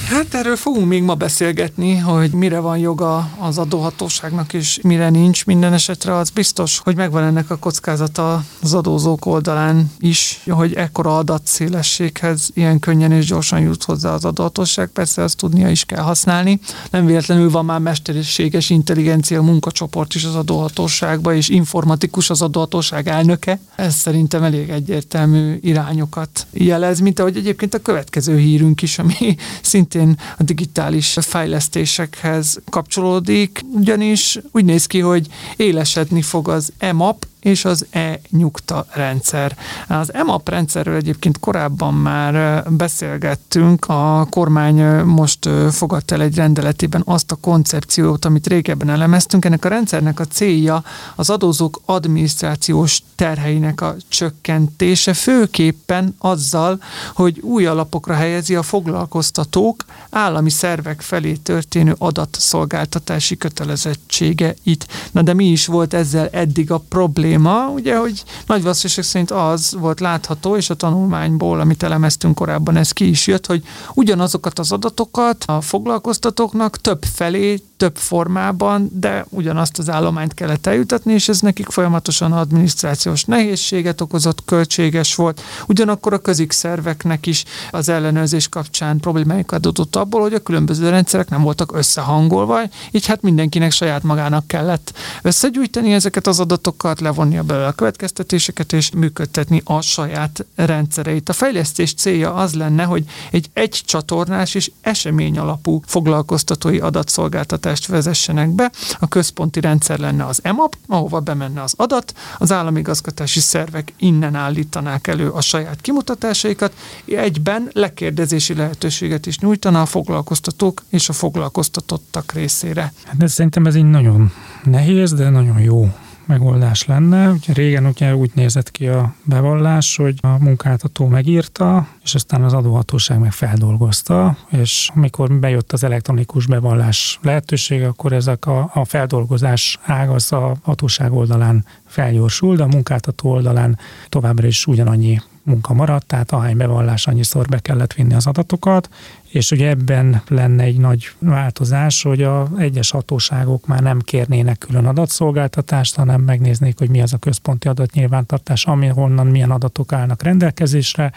Hát erről fogunk még ma beszélgetni, hogy mire van joga az adóhatóságnak, és mire nincs. Minden esetre az biztos, hogy megvan ennek a kockázata az adózók oldalán is, hogy ekkora adatszélességhez ilyen könnyen és gyorsan jut hozzá az adóhatóság. Persze azt tudnia is kell használni. Nem véletlenül van már mesterséges intelligencia munkacsoport is az adóhatóságban, és informatikus az adóhatóság elnöke. Ez szerintem elég egyértelmű irányokat jelez, mint ahogy egyébként a következő hírünk cégünk is, ami szintén a digitális fejlesztésekhez kapcsolódik, ugyanis úgy néz ki, hogy élesedni fog az EMAP, és az e-nyugta rendszer. Az EMAP rendszerről egyébként korábban már beszélgettünk, a kormány most fogadta el egy rendeletében azt a koncepciót, amit régebben elemeztünk. Ennek a rendszernek a célja az adózók adminisztrációs terheinek a csökkentése, főképpen azzal, hogy új alapokra helyezi a foglalkoztatók állami szervek felé történő adatszolgáltatási kötelezettsége itt. Na de mi is volt ezzel eddig a probléma? Probléma, ugye, hogy nagy valószínűség szerint az volt látható, és a tanulmányból, amit elemeztünk korábban, ez ki is jött, hogy ugyanazokat az adatokat a foglalkoztatóknak több felé, több formában, de ugyanazt az állományt kellett eljutatni, és ez nekik folyamatosan adminisztrációs nehézséget okozott, költséges volt. Ugyanakkor a közikszerveknek is az ellenőrzés kapcsán problémáik adódott abból, hogy a különböző rendszerek nem voltak összehangolva, így hát mindenkinek saját magának kellett összegyűjteni ezeket az adatokat, levonni belőle a következtetéseket, és működtetni a saját rendszereit. A fejlesztés célja az lenne, hogy egy egy csatornás és esemény alapú foglalkoztatói adatszolgáltatás szolgáltatást vezessenek be. A központi rendszer lenne az EMAP, ahova bemenne az adat, az állami igazgatási szervek innen állítanák elő a saját kimutatásaikat, egyben lekérdezési lehetőséget is nyújtana a foglalkoztatók és a foglalkoztatottak részére. Hát ez szerintem ez így nagyon nehéz, de nagyon jó megoldás lenne. Ugye régen ugye úgy nézett ki a bevallás, hogy a munkáltató megírta, és aztán az adóhatóság meg feldolgozta, és amikor bejött az elektronikus bevallás lehetősége, akkor ezek a, a feldolgozás ág az a hatóság oldalán felgyorsul, de a munkáltató oldalán továbbra is ugyanannyi munka maradt, tehát ahány bevallás, annyiszor be kellett vinni az adatokat, és ugye ebben lenne egy nagy változás, hogy a egyes hatóságok már nem kérnének külön adatszolgáltatást, hanem megnéznék, hogy mi az a központi adatnyilvántartás, ami honnan milyen adatok állnak rendelkezésre,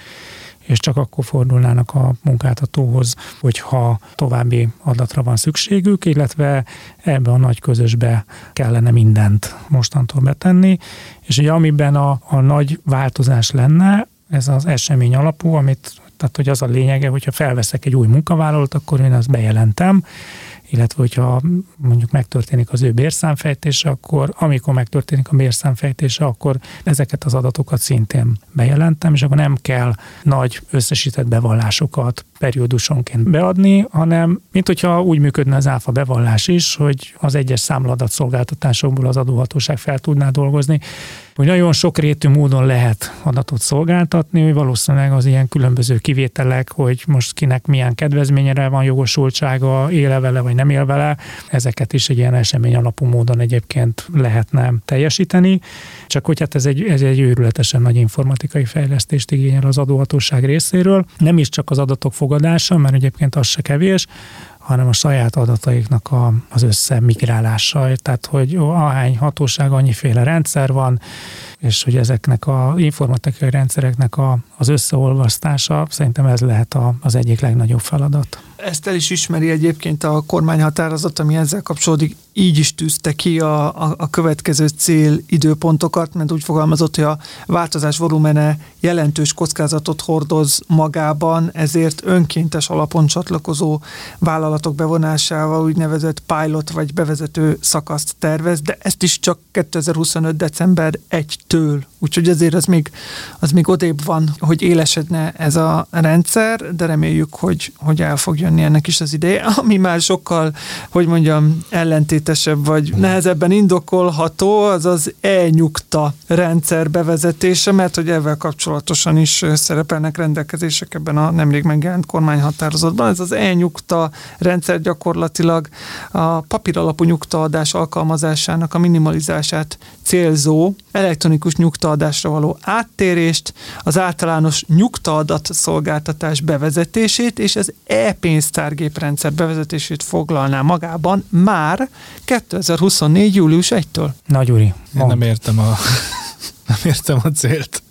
és csak akkor fordulnának a munkáltatóhoz, hogyha további adatra van szükségük, illetve ebbe a nagy közösbe kellene mindent mostantól betenni. És ugye amiben a, a nagy változás lenne, ez az esemény alapú, amit, tehát hogy az a lényege, hogyha felveszek egy új munkavállalót, akkor én azt bejelentem, illetve hogyha mondjuk megtörténik az ő bérszámfejtése, akkor amikor megtörténik a bérszámfejtése, akkor ezeket az adatokat szintén bejelentem, és akkor nem kell nagy összesített bevallásokat periódusonként beadni, hanem mint hogyha úgy működne az áfa bevallás is, hogy az egyes számladat szolgáltatásokból az adóhatóság fel tudná dolgozni, hogy nagyon sok rétű módon lehet adatot szolgáltatni, hogy valószínűleg az ilyen különböző kivételek, hogy most kinek milyen kedvezményre van jogosultsága, éle vele vagy nem él vele, ezeket is egy ilyen esemény alapú módon egyébként lehetne teljesíteni. Csak hogy hát ez egy, ez egy őrületesen nagy informatikai fejlesztést igényel az adóhatóság részéről. Nem is csak az adatok fogadása, mert egyébként az se kevés, hanem a saját adataiknak a, az összemigrálása. Tehát, hogy ahány hatóság, annyiféle rendszer van, és hogy ezeknek a informatikai rendszereknek a, az összeolvasztása, szerintem ez lehet a, az egyik legnagyobb feladat. Ezt el is ismeri egyébként a kormányhatározat, ami ezzel kapcsolódik, így is tűzte ki a, a, a következő cél időpontokat, mert úgy fogalmazott, hogy a változás volumene jelentős kockázatot hordoz magában, ezért önkéntes alapon csatlakozó vállalatok bevonásával úgynevezett pilot vagy bevezető szakaszt tervez, de ezt is csak 2025. december 1-től. Úgyhogy azért az még, az még odébb van, hogy élesedne ez a rendszer, de reméljük, hogy, hogy el fog jönni jönni ennek is az ideje, ami már sokkal, hogy mondjam, ellentétesebb, vagy nehezebben indokolható, az az e-nyugta rendszer bevezetése, mert hogy ezzel kapcsolatosan is szerepelnek rendelkezések ebben a nemrég megjelent kormányhatározatban. Ez az e-nyugta rendszer gyakorlatilag a papíralapú nyugtaadás alkalmazásának a minimalizását célzó elektronikus nyugtaadásra való áttérést, az általános nyugtaadat szolgáltatás bevezetését és az e-pénztárgéprendszer bevezetését foglalná magában már 2024. július 1-től. Nagy úri. Én nem értem a, nem értem a célt.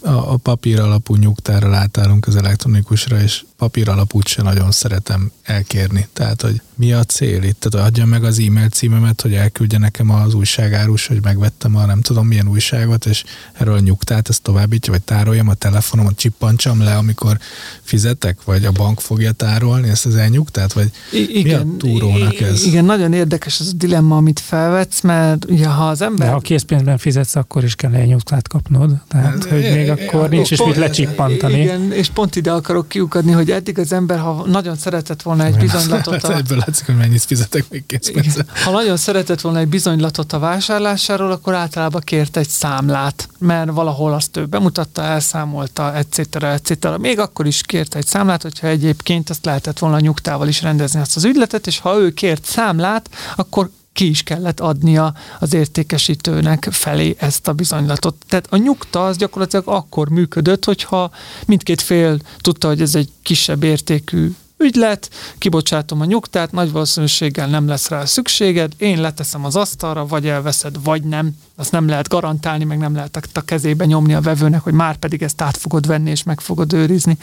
A, a papír alapú nyugtára átállunk az elektronikusra, és papír alapút se nagyon szeretem elkérni. Tehát, hogy mi a cél itt? Tehát adja meg az e-mail címemet, hogy elküldje nekem az újságárus, hogy megvettem a nem tudom milyen újságot, és erről a nyugtát ezt továbbítja, vagy tároljam a telefonomat, csippancsam le, amikor fizetek, vagy a bank fogja tárolni ezt az elnyugtát, vagy I- igen, mi a túrónak ez? Igen, nagyon érdekes ez a dilemma, amit felvetsz, mert ugye, ha az ember... De ha készpénzben fizetsz, akkor is kell elnyugtát kapnod, tehát hogy még akkor nincs is mit lecsippantani. Igen, és pont ide akarok kiukadni, hogy eddig az ember, ha nagyon szeretett volna egy bizonylatot... A... Ebből látszik, hogy mennyit fizetek még készpénzzel. Ha nagyon szeretett volna egy bizonylatot a vásárlásáról, akkor általában kért egy számlát, mert valahol azt ő bemutatta, elszámolta, etc. etc. Még akkor is kért egy számlát, hogyha egyébként azt lehetett volna nyugtával is rendezni azt az ügyletet, és ha ő kért számlát, akkor ki is kellett adnia az értékesítőnek felé ezt a bizonylatot. Tehát a nyugta az gyakorlatilag akkor működött, hogyha mindkét fél tudta, hogy ez egy kisebb értékű ügylet, kibocsátom a nyugtát, nagy valószínűséggel nem lesz rá szükséged, én leteszem az asztalra, vagy elveszed, vagy nem. Azt nem lehet garantálni, meg nem lehet a kezébe nyomni a vevőnek, hogy már pedig ezt át fogod venni, és meg fogod őrizni.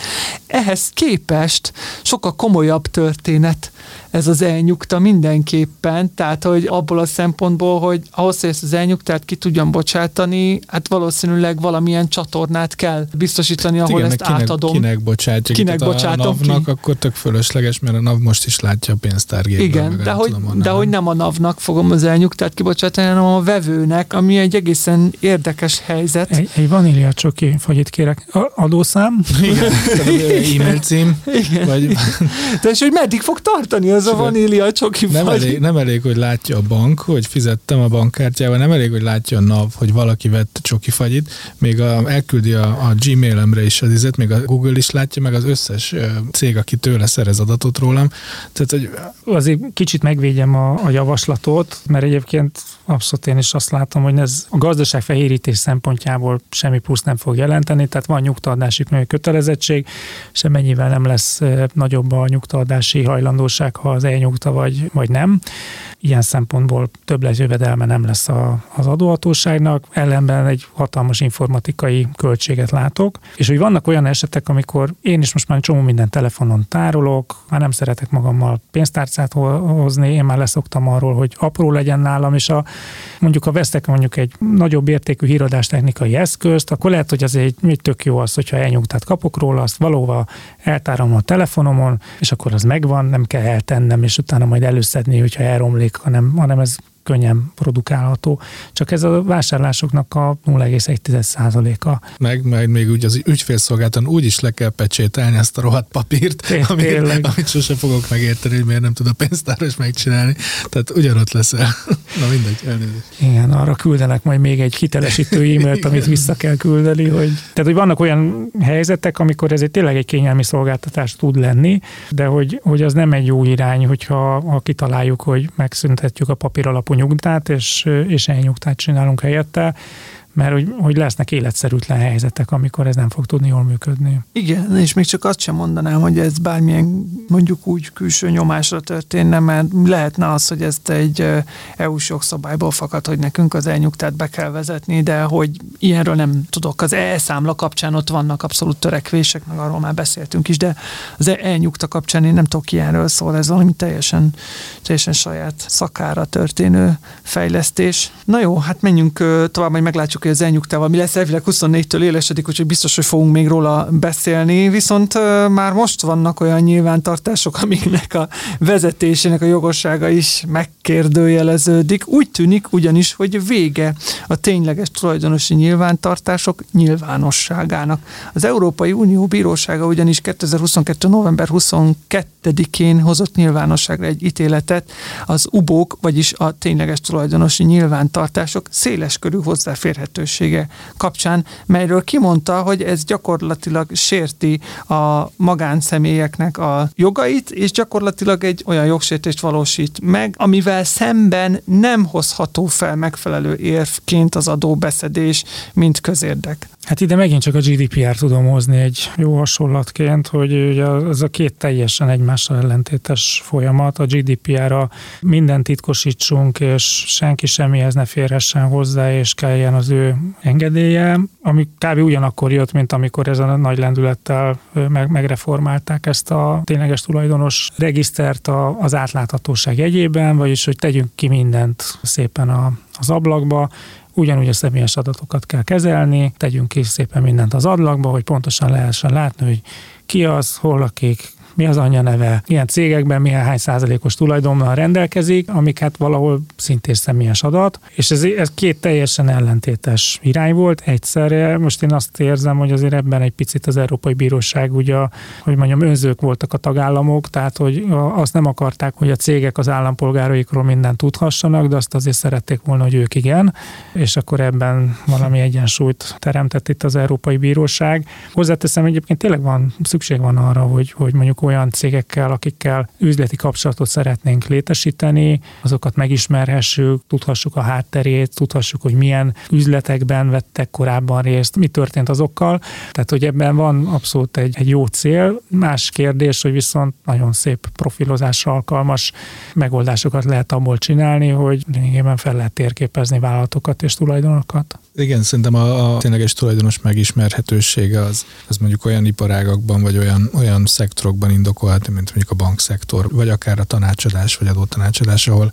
Ehhez képest sokkal komolyabb történet ez az elnyugta mindenképpen, tehát hogy abból a szempontból, hogy ahhoz, hogy ezt az elnyugtát ki tudjam bocsátani, hát valószínűleg valamilyen csatornát kell biztosítani, ahol Igen, ezt kinek, átadom. Kinek bocsátja kinek bocsátom a NAV-nak, ki? akkor tök fölösleges, mert a NAV most is látja a pénztárgépben. Igen, de, hogy, tudom, de hogy nem a NAV-nak fogom az elnyugtát kibocsátani, hanem a vevőnek, ami egy egészen érdekes helyzet. Egy, egy vanília csoki fagyit kérek. A, adószám? Igen. e-mail cím. Igen. Vagy... De és hogy meddig fog tartani az a vanília csoki nem elég, nem elég, hogy látja a bank, hogy fizettem a bankkártyával, nem elég, hogy látja a NAV, hogy valaki vett csoki fagyit, még a, elküldi a, a Gmailemre is az izet, még a Google is látja, meg az összes cég, aki tőle szerez adatot rólam. Tehát, hogy... Azért kicsit megvédjem a, a javaslatot, mert egyébként abszolút én is azt látom, hogy ez a gazdaság fehérítés szempontjából semmi plusz nem fog jelenteni, tehát van nyugtaadási kötelezettség, semennyivel nem lesz nagyobb a nyugtaadási hajlandóság, ha az elnyugta vagy, vagy nem ilyen szempontból több jövedelme nem lesz a, az adóhatóságnak, ellenben egy hatalmas informatikai költséget látok, és hogy vannak olyan esetek, amikor én is most már csomó minden telefonon tárolok, már nem szeretek magammal pénztárcát hozni, én már leszoktam arról, hogy apró legyen nálam, és a, mondjuk ha vesztek mondjuk egy nagyobb értékű híradás technikai eszközt, akkor lehet, hogy az egy, egy tök jó az, hogyha elnyugtát kapok róla, azt valóva eltárom a telefonomon, és akkor az megvan, nem kell eltennem, és utána majd előszedni, hogyha elromlik hanem, hanem ez könnyen produkálható, csak ez a vásárlásoknak a 0,1%-a. Meg, meg még úgy az ügyfélszolgáltan úgy is le kell pecsételni ezt a rohadt papírt, amit, amit sose fogok megérteni, hogy miért nem tud a pénztáros megcsinálni. Tehát ugyanott leszel. Na mindegy, elnézést. Igen, arra küldenek majd még egy hitelesítő e-mailt, amit vissza kell küldeni, hogy tehát, hogy vannak olyan helyzetek, amikor ez egy tényleg egy kényelmi szolgáltatás tud lenni, de hogy, hogy az nem egy jó irány, hogyha ha kitaláljuk, hogy megszüntetjük a papír alapú nyugtát, és, és elnyugtát csinálunk helyette, mert hogy, hogy lesznek életszerűtlen helyzetek, amikor ez nem fog tudni jól működni. Igen, és még csak azt sem mondanám, hogy ez bármilyen mondjuk úgy külső nyomásra történne, mert lehetne az, hogy ezt egy EU-s jogszabályból fakad, hogy nekünk az elnyugtát be kell vezetni, de hogy ilyenről nem tudok. Az e-számla kapcsán ott vannak abszolút törekvések, meg arról már beszéltünk is, de az elnyugta kapcsán én nem tudok ilyenről szól, ez valami teljesen, teljesen saját szakára történő fejlesztés. Na jó, hát menjünk tovább, majd meglátjuk hogy az elnyugtával mi lesz, elvileg 24-től élesedik, úgyhogy biztos, hogy fogunk még róla beszélni, viszont már most vannak olyan nyilvántartások, amiknek a vezetésének a jogossága is megkérdőjeleződik. Úgy tűnik ugyanis, hogy vége a tényleges tulajdonosi nyilvántartások nyilvánosságának. Az Európai Unió Bírósága ugyanis 2022. november 22-én hozott nyilvánosságra egy ítéletet az ubók, vagyis a tényleges tulajdonosi nyilvántartások széleskörű hozzáférhetősége kapcsán, melyről kimondta, hogy ez gyakorlatilag sérti a magánszemélyeknek a jogait, és gyakorlatilag egy olyan jogsértést valósít meg, amivel szemben nem hozható fel megfelelő érvként az adóbeszedés, mint közérdek. Hát ide megint csak a GDPR tudom hozni egy jó hasonlatként, hogy ugye az a két teljesen egymással ellentétes folyamat. A GDPR-ra minden titkosítsunk, és senki semmihez ne férhessen hozzá, és kelljen az ő engedélye, ami kb. ugyanakkor jött, mint amikor ezen a nagy lendülettel meg, megreformálták ezt a tényleges tulajdonos regisztert a, az átláthatóság jegyében, vagyis hogy tegyünk ki mindent szépen a, az ablakba, ugyanúgy a személyes adatokat kell kezelni, tegyünk ki szépen mindent az ablakba, hogy pontosan lehessen látni, hogy ki az, hol lakik, mi az anyja neve, milyen cégekben milyen hány százalékos tulajdonnal rendelkezik, amik hát valahol szintén személyes adat, és ez, ez két teljesen ellentétes irány volt egyszerre. Most én azt érzem, hogy azért ebben egy picit az Európai Bíróság ugye, hogy mondjam, önzők voltak a tagállamok, tehát hogy azt nem akarták, hogy a cégek az állampolgáraikról mindent tudhassanak, de azt azért szerették volna, hogy ők igen, és akkor ebben valami egyensúlyt teremtett itt az Európai Bíróság. Hozzáteszem, egyébként tényleg van, szükség van arra, hogy, hogy mondjuk olyan cégekkel, akikkel üzleti kapcsolatot szeretnénk létesíteni, azokat megismerhessük, tudhassuk a hátterét, tudhassuk, hogy milyen üzletekben vettek korábban részt, mi történt azokkal. Tehát, hogy ebben van abszolút egy, egy jó cél. Más kérdés, hogy viszont nagyon szép profilozásra alkalmas megoldásokat lehet abból csinálni, hogy lényegében fel lehet térképezni vállalatokat és tulajdonokat. Igen, szerintem a, a tényleges tulajdonos megismerhetősége az, az mondjuk olyan iparágakban, vagy olyan, olyan szektorokban indokolt, mint mondjuk a bankszektor, vagy akár a tanácsadás, vagy adótanácsadás, ahol,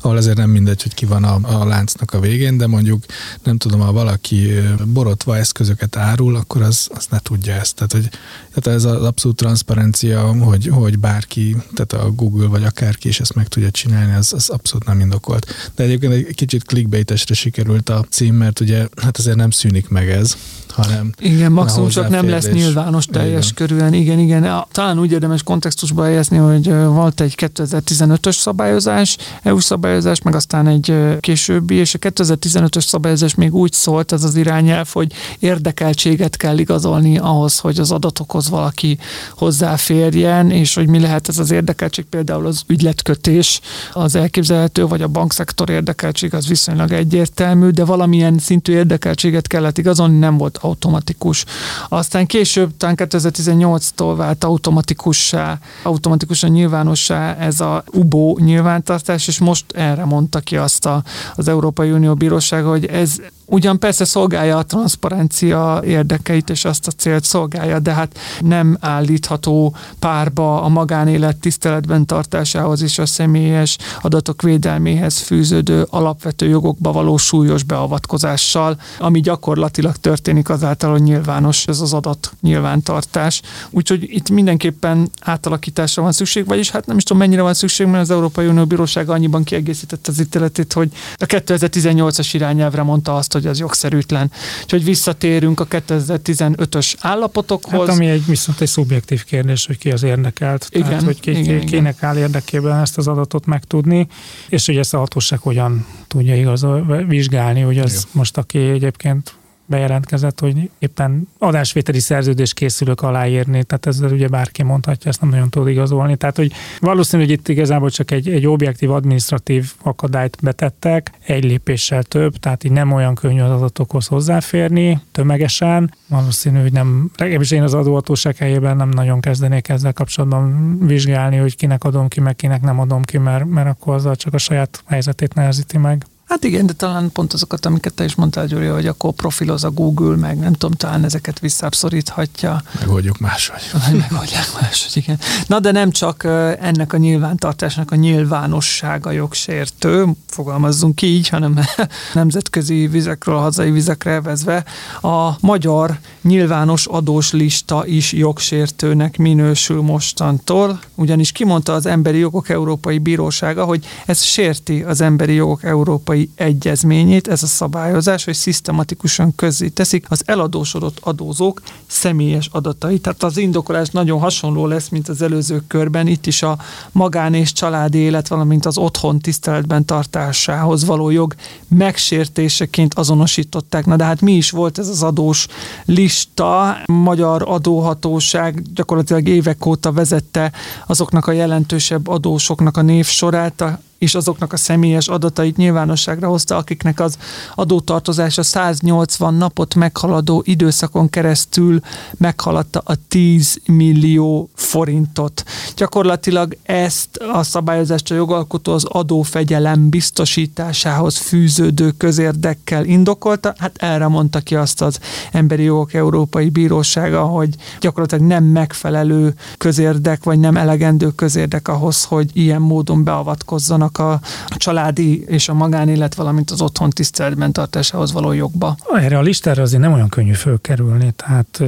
ahol azért nem mindegy, hogy ki van a, a láncnak a végén, de mondjuk nem tudom, ha valaki borotva eszközöket árul, akkor az, az ne tudja ezt. Tehát, hogy, tehát ez az abszolút transzparencia, hogy, hogy bárki, tehát a Google vagy akárki is ezt meg tudja csinálni, az, az abszolút nem indokolt. De egyébként egy kicsit clickbaitesre sikerült a cím, mert ugye hát azért nem szűnik meg ez, hanem Igen, maximum csak nem lesz nyilvános teljes igen. körülön. Igen, igen. Talán úgy érdemes kontextusba helyezni, hogy volt egy 2015-ös szabályozás, EU szabályozás, meg aztán egy későbbi, és a 2015-ös szabályozás még úgy szólt ez az irányelv, hogy érdekeltséget kell igazolni ahhoz, hogy az adatokhoz valaki hozzáférjen, és hogy mi lehet ez az érdekeltség, például az ügyletkötés az elképzelhető, vagy a bankszektor érdekeltség az viszonylag egyértelmű, de valamilyen szintű érdekeltséget kellett igazolni, nem volt automatikus. Aztán később, talán 2018-tól vált automatikussá, automatikusan nyilvánossá ez a UBO nyilvántartás, és most erre mondta ki azt a, az Európai Unió Bírósága, hogy ez ugyan persze szolgálja a transzparencia érdekeit, és azt a célt szolgálja, de hát nem állítható párba a magánélet tiszteletben tartásához és a személyes adatok védelméhez fűződő alapvető jogokba való súlyos beavatkozással, ami gyakorlatilag történik azáltal, hogy nyilvános ez az adat nyilvántartás. Úgyhogy itt mindenképpen átalakításra van szükség, vagyis hát nem is tudom mennyire van szükség, mert az Európai Unió Bírósága annyiban kiegészítette az ítéletét, hogy a 2018-as irányelvre mondta azt, hogy az jogszerűtlen. Úgyhogy visszatérünk a 2015-ös állapotokhoz. Hát ami egy, viszont egy szubjektív kérdés, hogy ki az érdekelt. Igen, Tehát, hogy ki, igen, ki, kinek áll érdekében ezt az adatot megtudni, és hogy ezt a hatóság hogyan tudja igazol, vizsgálni, hogy az Jó. most, aki egyébként bejelentkezett, hogy éppen adásvételi szerződés készülök aláírni, tehát ezzel ugye bárki mondhatja, ezt nem nagyon tud igazolni. Tehát, hogy valószínű, hogy itt igazából csak egy, egy objektív administratív akadályt betettek, egy lépéssel több, tehát így nem olyan könnyű az adatokhoz hozzáférni tömegesen. Valószínű, hogy nem, legalábbis én az adóhatóság helyében nem nagyon kezdenék ezzel kapcsolatban vizsgálni, hogy kinek adom ki, meg kinek nem adom ki, mert, mert akkor azzal csak a saját helyzetét nehezíti meg. Hát igen, de talán pont azokat, amiket te is mondtál, Gyuri, hogy akkor profiloz a Google, meg nem tudom, talán ezeket visszaszoríthatja. Megoldjuk máshogy. Vagy megoldják máshogy, igen. Na de nem csak ennek a nyilvántartásnak a nyilvánossága jogsértő, fogalmazzunk így, hanem nemzetközi vizekről, hazai vizekre evezve, a magyar nyilvános adós lista is jogsértőnek minősül mostantól, ugyanis kimondta az Emberi Jogok Európai Bírósága, hogy ez sérti az Emberi Jogok Európai Egyezményét, ez a szabályozás, hogy szisztematikusan közzé teszik az eladósodott adózók személyes adatait. Tehát az indokolás nagyon hasonló lesz, mint az előző körben. Itt is a magán és családi élet, valamint az otthon tiszteletben tartásához való jog megsértéseként azonosították. Na de hát mi is volt ez az adós lista? Magyar adóhatóság gyakorlatilag évek óta vezette azoknak a jelentősebb adósoknak a névsorát, és azoknak a személyes adatait nyilvánosságra hozta, akiknek az adótartozása 180 napot meghaladó időszakon keresztül meghaladta a 10 millió forintot. Gyakorlatilag ezt a szabályozást a jogalkotó az adófegyelem biztosításához fűződő közérdekkel indokolta. Hát erre mondta ki azt az Emberi Jogok Európai Bírósága, hogy gyakorlatilag nem megfelelő közérdek, vagy nem elegendő közérdek ahhoz, hogy ilyen módon beavatkozzanak a családi és a magánélet, valamint az otthon tiszteletben tartásához való jogba. Erre a listára azért nem olyan könnyű fölkerülni, tehát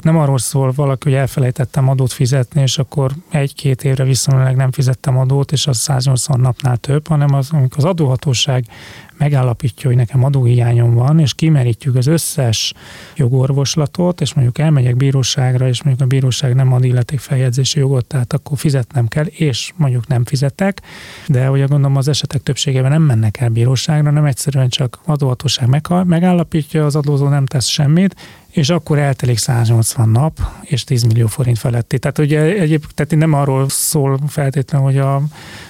nem arról szól valaki, hogy elfelejtettem adót fizetni, és akkor egy-két évre viszonylag nem fizettem adót, és az 180 napnál több, hanem az, amikor az adóhatóság megállapítja, hogy nekem adóhiányom van, és kimerítjük az összes jogorvoslatot, és mondjuk elmegyek bíróságra, és mondjuk a bíróság nem ad illetékfeljegyzési jogot, tehát akkor fizetnem kell, és mondjuk nem fizetek, de ugye gondolom az esetek többségében nem mennek el bíróságra, nem egyszerűen csak adóhatóság megállapítja, az adózó nem tesz semmit, és akkor eltelik 180 nap, és 10 millió forint feletti. Tehát ugye egyéb, tehát nem arról szól feltétlenül, hogy a,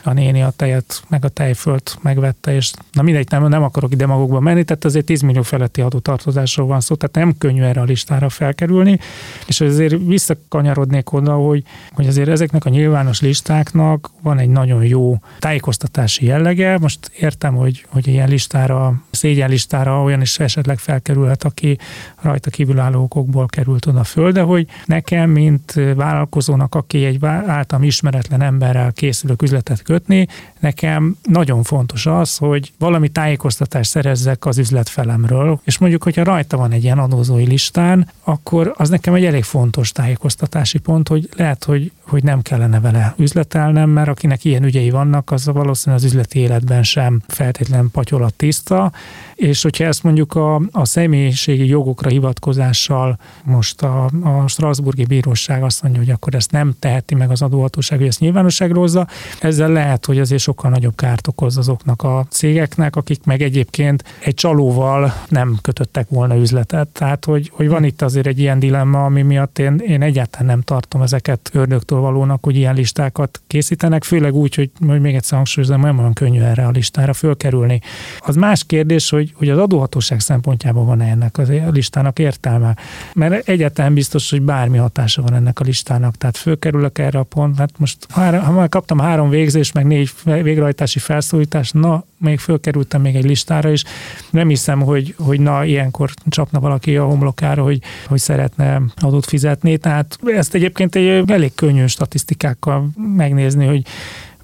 a néni a tejet, meg a tejfölt megvette, és na mindegy, nem, nem akarok ide magukba menni, tehát azért 10 millió feletti adótartozásról van szó, tehát nem könnyű erre a listára felkerülni, és azért visszakanyarodnék oda, hogy, hogy azért ezeknek a nyilvános listáknak van egy nagyon jó tájékoztatási jellege. Most értem, hogy, hogy ilyen listára, szégyen listára olyan is esetleg felkerülhet, aki rajta kívül kívülálló okokból került oda föl, de hogy nekem, mint vállalkozónak, aki egy általam ismeretlen emberrel készülök üzletet kötni, nekem nagyon fontos az, hogy valami tájékoztatást szerezzek az üzletfelemről, és mondjuk, hogyha rajta van egy ilyen adózói listán, akkor az nekem egy elég fontos tájékoztatási pont, hogy lehet, hogy, hogy nem kellene vele üzletelnem, mert akinek ilyen ügyei vannak, az valószínűleg az üzleti életben sem feltétlenül patyolat tiszta, és hogyha ezt mondjuk a, a személyiségi jogokra hivatkozással most a, a Strasburgi Bíróság azt mondja, hogy akkor ezt nem teheti meg az adóhatóság, hogy ezt nyilvánosságra hozza, ezzel lehet, hogy azért sokkal nagyobb kárt okoz azoknak a cégeknek, akik meg egyébként egy csalóval nem kötöttek volna üzletet. Tehát, hogy, hogy van itt azért egy ilyen dilemma, ami miatt én, én egyáltalán nem tartom ezeket ördögtől valónak, hogy ilyen listákat készítenek, főleg úgy, hogy, hogy még egyszer hangsúlyozom, nem olyan könnyű erre a listára fölkerülni. Az más kérdés, hogy, hogy az adóhatóság szempontjából van -e ennek a listának értelme. Mert egyáltalán biztos, hogy bármi hatása van ennek a listának. Tehát fölkerülök erre a pont, hát most ha már kaptam három végzés, meg négy végrehajtási felszólítás, na, még fölkerültem még egy listára, és nem hiszem, hogy, hogy na, ilyenkor csapna valaki a homlokára, hogy, hogy szeretne adót fizetni. Tehát ezt egyébként egy elég könnyű statisztikákkal megnézni, hogy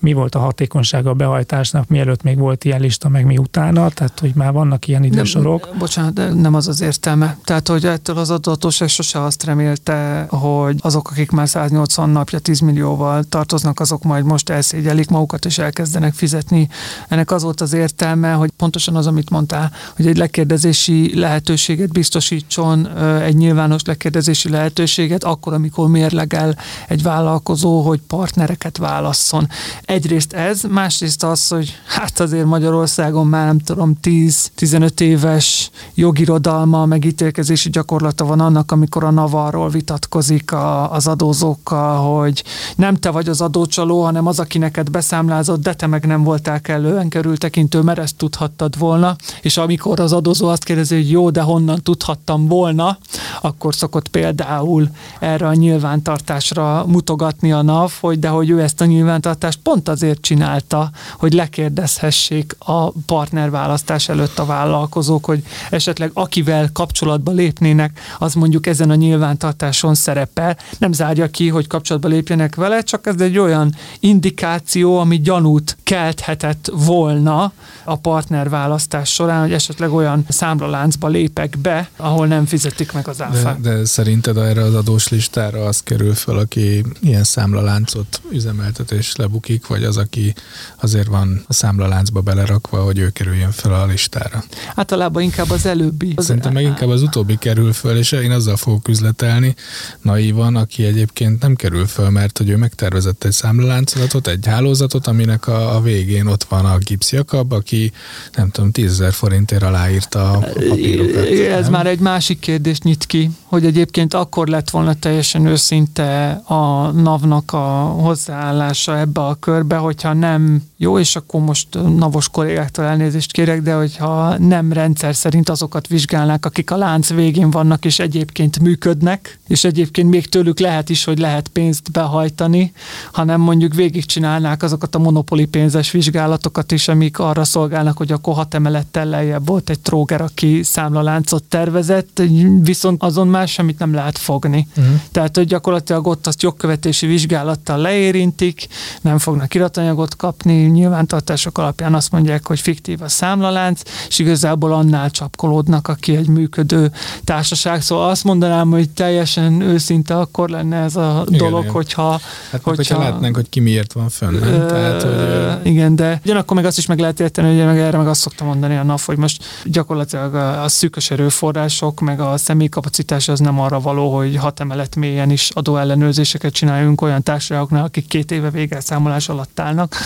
mi volt a hatékonysága a behajtásnak, mielőtt még volt ilyen lista, meg mi utána, tehát hogy már vannak ilyen idősorok. Nem, bocsánat, de nem az az értelme. Tehát, hogy ettől az adatóság sose azt remélte, hogy azok, akik már 180 napja 10 millióval tartoznak, azok majd most elszégyelik magukat és elkezdenek fizetni. Ennek az volt az értelme, hogy pontosan az, amit mondtál, hogy egy lekérdezési lehetőséget biztosítson, egy nyilvános lekérdezési lehetőséget, akkor, amikor mérlegel egy vállalkozó, hogy partnereket válasszon Egyrészt ez, másrészt az, hogy hát azért Magyarországon már nem tudom 10-15 éves jogirodalma, meg ítélkezési gyakorlata van annak, amikor a navarról vitatkozik a, az adózókkal, hogy nem te vagy az adócsaló, hanem az, aki neked beszámlázott, de te meg nem voltál kellően körültekintő, mert ezt tudhattad volna, és amikor az adózó azt kérdezi, hogy jó, de honnan tudhattam volna, akkor szokott például erre a nyilvántartásra mutogatni a NAV, hogy de hogy ő ezt a nyilvántartást pont pont azért csinálta, hogy lekérdezhessék a partnerválasztás előtt a vállalkozók, hogy esetleg akivel kapcsolatba lépnének, az mondjuk ezen a nyilvántartáson szerepel. Nem zárja ki, hogy kapcsolatba lépjenek vele, csak ez egy olyan indikáció, ami gyanút kelthetett volna a partnerválasztás során, hogy esetleg olyan számlaláncba lépek be, ahol nem fizetik meg az áfát. De, de szerinted erre az adós listára az kerül fel, aki ilyen számlaláncot üzemeltet és lebukik, vagy az, aki azért van a számlaláncba belerakva, hogy ő kerüljön fel a listára? Általában inkább az előbbi. Szerintem meg inkább az utóbbi kerül föl, és én azzal fogok üzletelni naívan, aki egyébként nem kerül föl, mert hogy ő megtervezett egy számlaláncolatot, egy hálózatot, aminek a, a végén ott van a gipszjakab, aki nem tudom, 10 forintért aláírta a papírokat. Ez nem? már egy másik kérdést nyit ki, hogy egyébként akkor lett volna teljesen őszinte a NAV-nak a hozzáállása ebbe a körbe, hogyha nem jó, és akkor most navos kollégáktól elnézést kérek, de hogyha nem rendszer szerint azokat vizsgálnák, akik a lánc végén vannak, és egyébként működnek, és egyébként még tőlük lehet is, hogy lehet pénzt behajtani, hanem mondjuk végigcsinálnák azokat a monopoli pénzes vizsgálatokat is, amik arra szolgálnak, hogy akkor hat emelettel lejjebb volt egy tróger, aki számlaláncot tervezett, viszont azon már semmit nem lehet fogni. Uh-huh. Tehát, hogy gyakorlatilag ott azt jogkövetési vizsgálattal leérintik, nem fognak iratanyagot kapni, nyilvántartások alapján azt mondják, hogy fiktív a számlalánc, és igazából annál csapkolódnak, aki egy működő társaság. Szóval azt mondanám, hogy teljesen őszinte akkor lenne ez a igen, dolog, igen. hogyha... Hát hogyha, hogyha látnánk, hogy ki miért van fönn? Ö, Tehát, hogy, igen, de ugyanakkor meg azt is meg lehet érteni, hogy meg erre meg azt szoktam mondani a NAV, hogy most gyakorlatilag a, a szűkös erőforrások, meg a személykapacitás az nem arra való, hogy hat emelet mélyen is adóellenőrzéseket csináljunk olyan társaságoknál, akik két éve végelszámolás alatt állnak.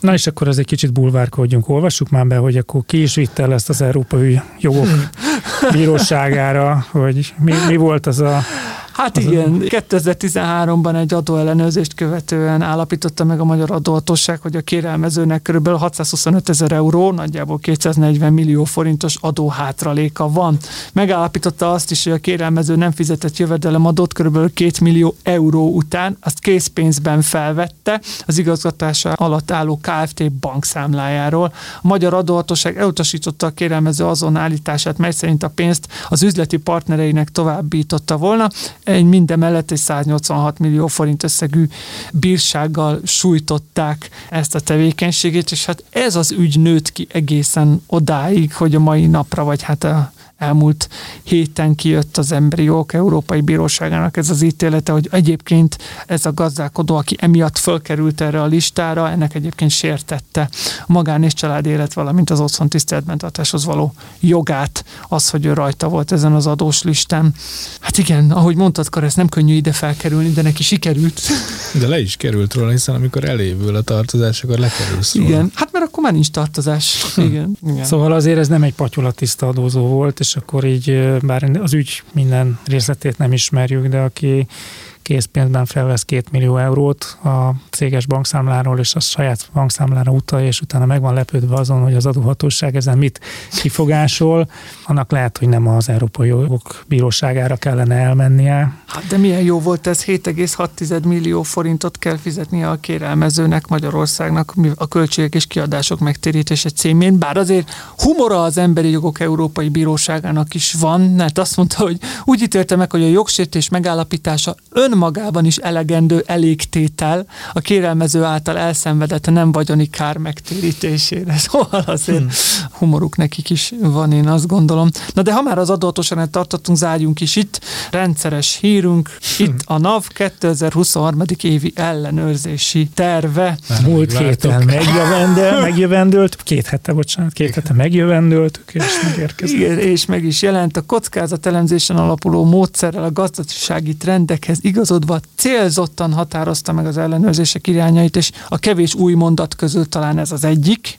Na és akkor ez egy kicsit bulvárkodjunk. Olvassuk már be, hogy akkor ki is vitte el ezt az Európai Jogok Bíróságára, hogy mi, mi volt az a Hát az igen, 2013-ban egy adóellenőrzést követően állapította meg a magyar adóhatóság, hogy a kérelmezőnek kb. 625 ezer euró, nagyjából 240 millió forintos adóhátraléka van. Megállapította azt is, hogy a kérelmező nem fizetett jövedelemadót kb. 2 millió euró után, azt készpénzben felvette az igazgatása alatt álló KFT bankszámlájáról. A magyar adóhatóság elutasította a kérelmező azon állítását, mely szerint a pénzt az üzleti partnereinek továbbította volna egy mindemellett egy 186 millió forint összegű bírsággal sújtották ezt a tevékenységét, és hát ez az ügy nőtt ki egészen odáig, hogy a mai napra, vagy hát a elmúlt héten kijött az Emberi Jogok Európai Bíróságának ez az ítélete, hogy egyébként ez a gazdálkodó, aki emiatt fölkerült erre a listára, ennek egyébként sértette a magán és család élet, valamint az otthon tiszteletben tartáshoz való jogát, az, hogy ő rajta volt ezen az adós listán. Hát igen, ahogy mondtad, Kar, ez nem könnyű ide felkerülni, de neki sikerült. De le is került róla, hiszen amikor elévül a tartozás, akkor lekerülsz róla. Igen, hát mert akkor már nincs tartozás. Igen, igen. Szóval azért ez nem egy patyolatiszta adózó volt, és és akkor így, bár az ügy minden részletét nem ismerjük, de aki készpénzben felvesz két millió eurót a céges bankszámláról, és a saját bankszámlára utalja, és utána meg van lepődve azon, hogy az adóhatóság ezen mit kifogásol, annak lehet, hogy nem az Európai Jogok Bíróságára kellene elmennie. Hát de milyen jó volt ez, 7,6 millió forintot kell fizetnie a kérelmezőnek Magyarországnak a költségek és kiadások megtérítése címén, bár azért humora az Emberi Jogok Európai Bíróságának is van, mert azt mondta, hogy úgy ítélte meg, hogy a jogsértés megállapítása ön önmagában is elegendő elégtétel a kérelmező által elszenvedett nem vagyoni kár megtérítésére. Szóval azért hmm. humoruk nekik is van, én azt gondolom. Na de ha már az adótosan tartottunk, zárjunk is itt. Rendszeres hírünk, hmm. itt a NAV 2023. évi ellenőrzési terve. Már Múlt héten megjövendő, megjövendőlt, két hete, bocsánat, két hete megjövendőltük, és megérkezett. Igen, és meg is jelent a kockázatelemzésen alapuló módszerrel a gazdasági trendekhez igaz igazodva célzottan határozta meg az ellenőrzések irányait, és a kevés új mondat közül talán ez az egyik.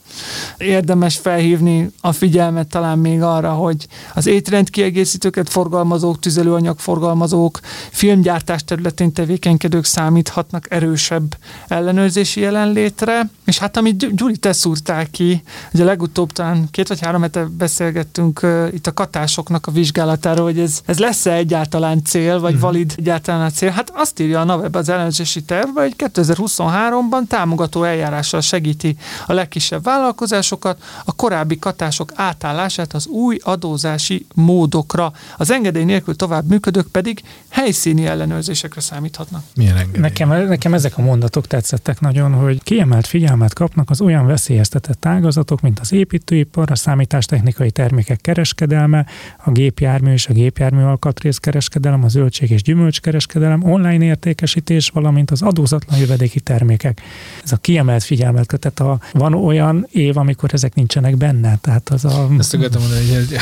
Érdemes felhívni a figyelmet talán még arra, hogy az étrendkiegészítőket forgalmazók, tüzelőanyagforgalmazók, filmgyártás területén tevékenykedők számíthatnak erősebb ellenőrzési jelenlétre, és hát amit Gyuri, te szúrtál ki, ugye legutóbb talán két vagy három hete beszélgettünk uh, itt a katásoknak a vizsgálatáról, hogy ez, ez lesz-e egyáltalán cél, vagy uh-huh. valid egyáltalán a cél, hát azt írja a NAVEB az ellenőrzési tervben, hogy 2023-ban támogató eljárással segíti a legkisebb vállalkozásokat a korábbi katások átállását az új adózási módokra. Az engedély nélkül tovább működők pedig helyszíni ellenőrzésekre számíthatnak. Milyen engedély? Nekem, nekem ezek a mondatok tetszettek nagyon, hogy kiemelt figyelmet kapnak az olyan veszélyeztetett ágazatok, mint az építőipar, a számítástechnikai termékek kereskedelme, a gépjármű és a gépjármű alkatrészkereskedelem, a zöldség és gyümölcskereskedelem, online értékesítés, valamint az adózatlan jövedéki termékek. Ez a kiemelt figyelmet köt. Tehát a, van olyan év, amikor ezek nincsenek benne. Tehát az a... Ezt akartam mondani, hogy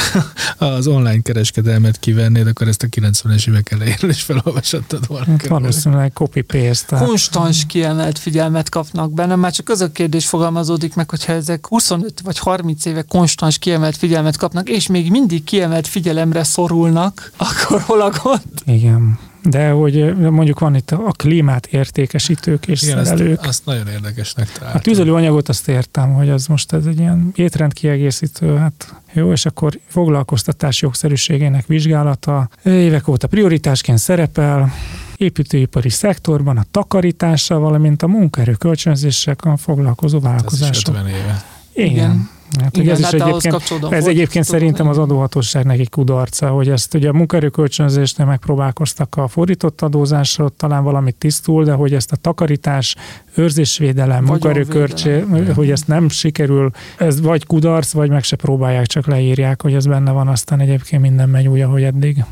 az online kereskedelmet kivennéd, akkor ezt a 90-es évek elején is felolvashattad volna. Hát valószínűleg copy-paste. Tehát... Konstans kiemelt figyelmet kapnak benne, már csak az a kérdés fogalmazódik meg, hogyha ezek 25 vagy 30 éve konstans kiemelt figyelmet kapnak, és még mindig kiemelt figyelemre szorulnak, akkor hol a gond? Igen. De hogy mondjuk van itt a klímát értékesítők és Igen, szerelők. Azt, azt nagyon érdekesnek találtam. A tüzelőanyagot azt értem, hogy az most ez egy ilyen étrendkiegészítő, hát jó, és akkor foglalkoztatás jogszerűségének vizsgálata évek óta prioritásként szerepel, építőipari szektorban a takarítással, valamint a munkaerő kölcsönzéssel foglalkozó vállalkozások. Ez is 50 éve. Igen. Igen. Hát, Igen, ez, is hát egyébként, ez egyébként szerintem az adóhatóság neki kudarca, hogy ezt ugye a munkaerőkölcsönzésnél megpróbálkoztak a fordított adózásra, ott talán valamit tisztul, de hogy ezt a takarítás, őrzésvédelem, munkaerőkölcsé, hogy ezt nem sikerül, ez vagy kudarc, vagy meg se próbálják, csak leírják, hogy ez benne van, aztán egyébként minden megy úgy, ahogy eddig.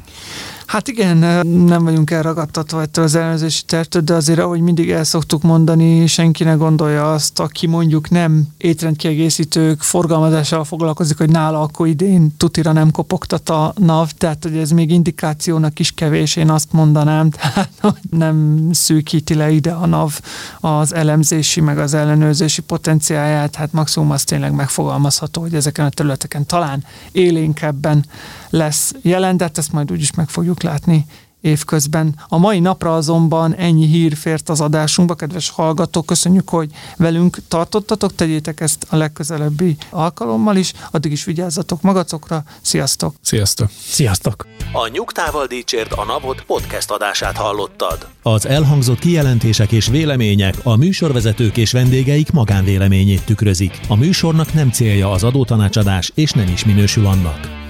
Hát igen, nem vagyunk elragadtatva ettől az ellenőrzési tertől, de azért, ahogy mindig el szoktuk mondani, senki ne gondolja azt, aki mondjuk nem étrendkiegészítők forgalmazással foglalkozik, hogy nála akkor idén tutira nem kopogtat a NAV, tehát hogy ez még indikációnak is kevés, én azt mondanám, tehát hogy nem szűkíti le ide a NAV az elemzési meg az ellenőrzési potenciáját, hát maximum az tényleg megfogalmazható, hogy ezeken a területeken talán élénkebben lesz jelen, de hát ezt majd úgyis meg fogjuk látni évközben. A mai napra azonban ennyi hír fért az adásunkba, kedves hallgatók, köszönjük, hogy velünk tartottatok, tegyétek ezt a legközelebbi alkalommal is, addig is vigyázzatok magatokra, sziasztok! Sziasztok! Sziasztok! A Nyugtával Dicsért a Napot podcast adását hallottad. Az elhangzott kijelentések és vélemények a műsorvezetők és vendégeik magánvéleményét tükrözik. A műsornak nem célja az adótanácsadás, és nem is minősül annak.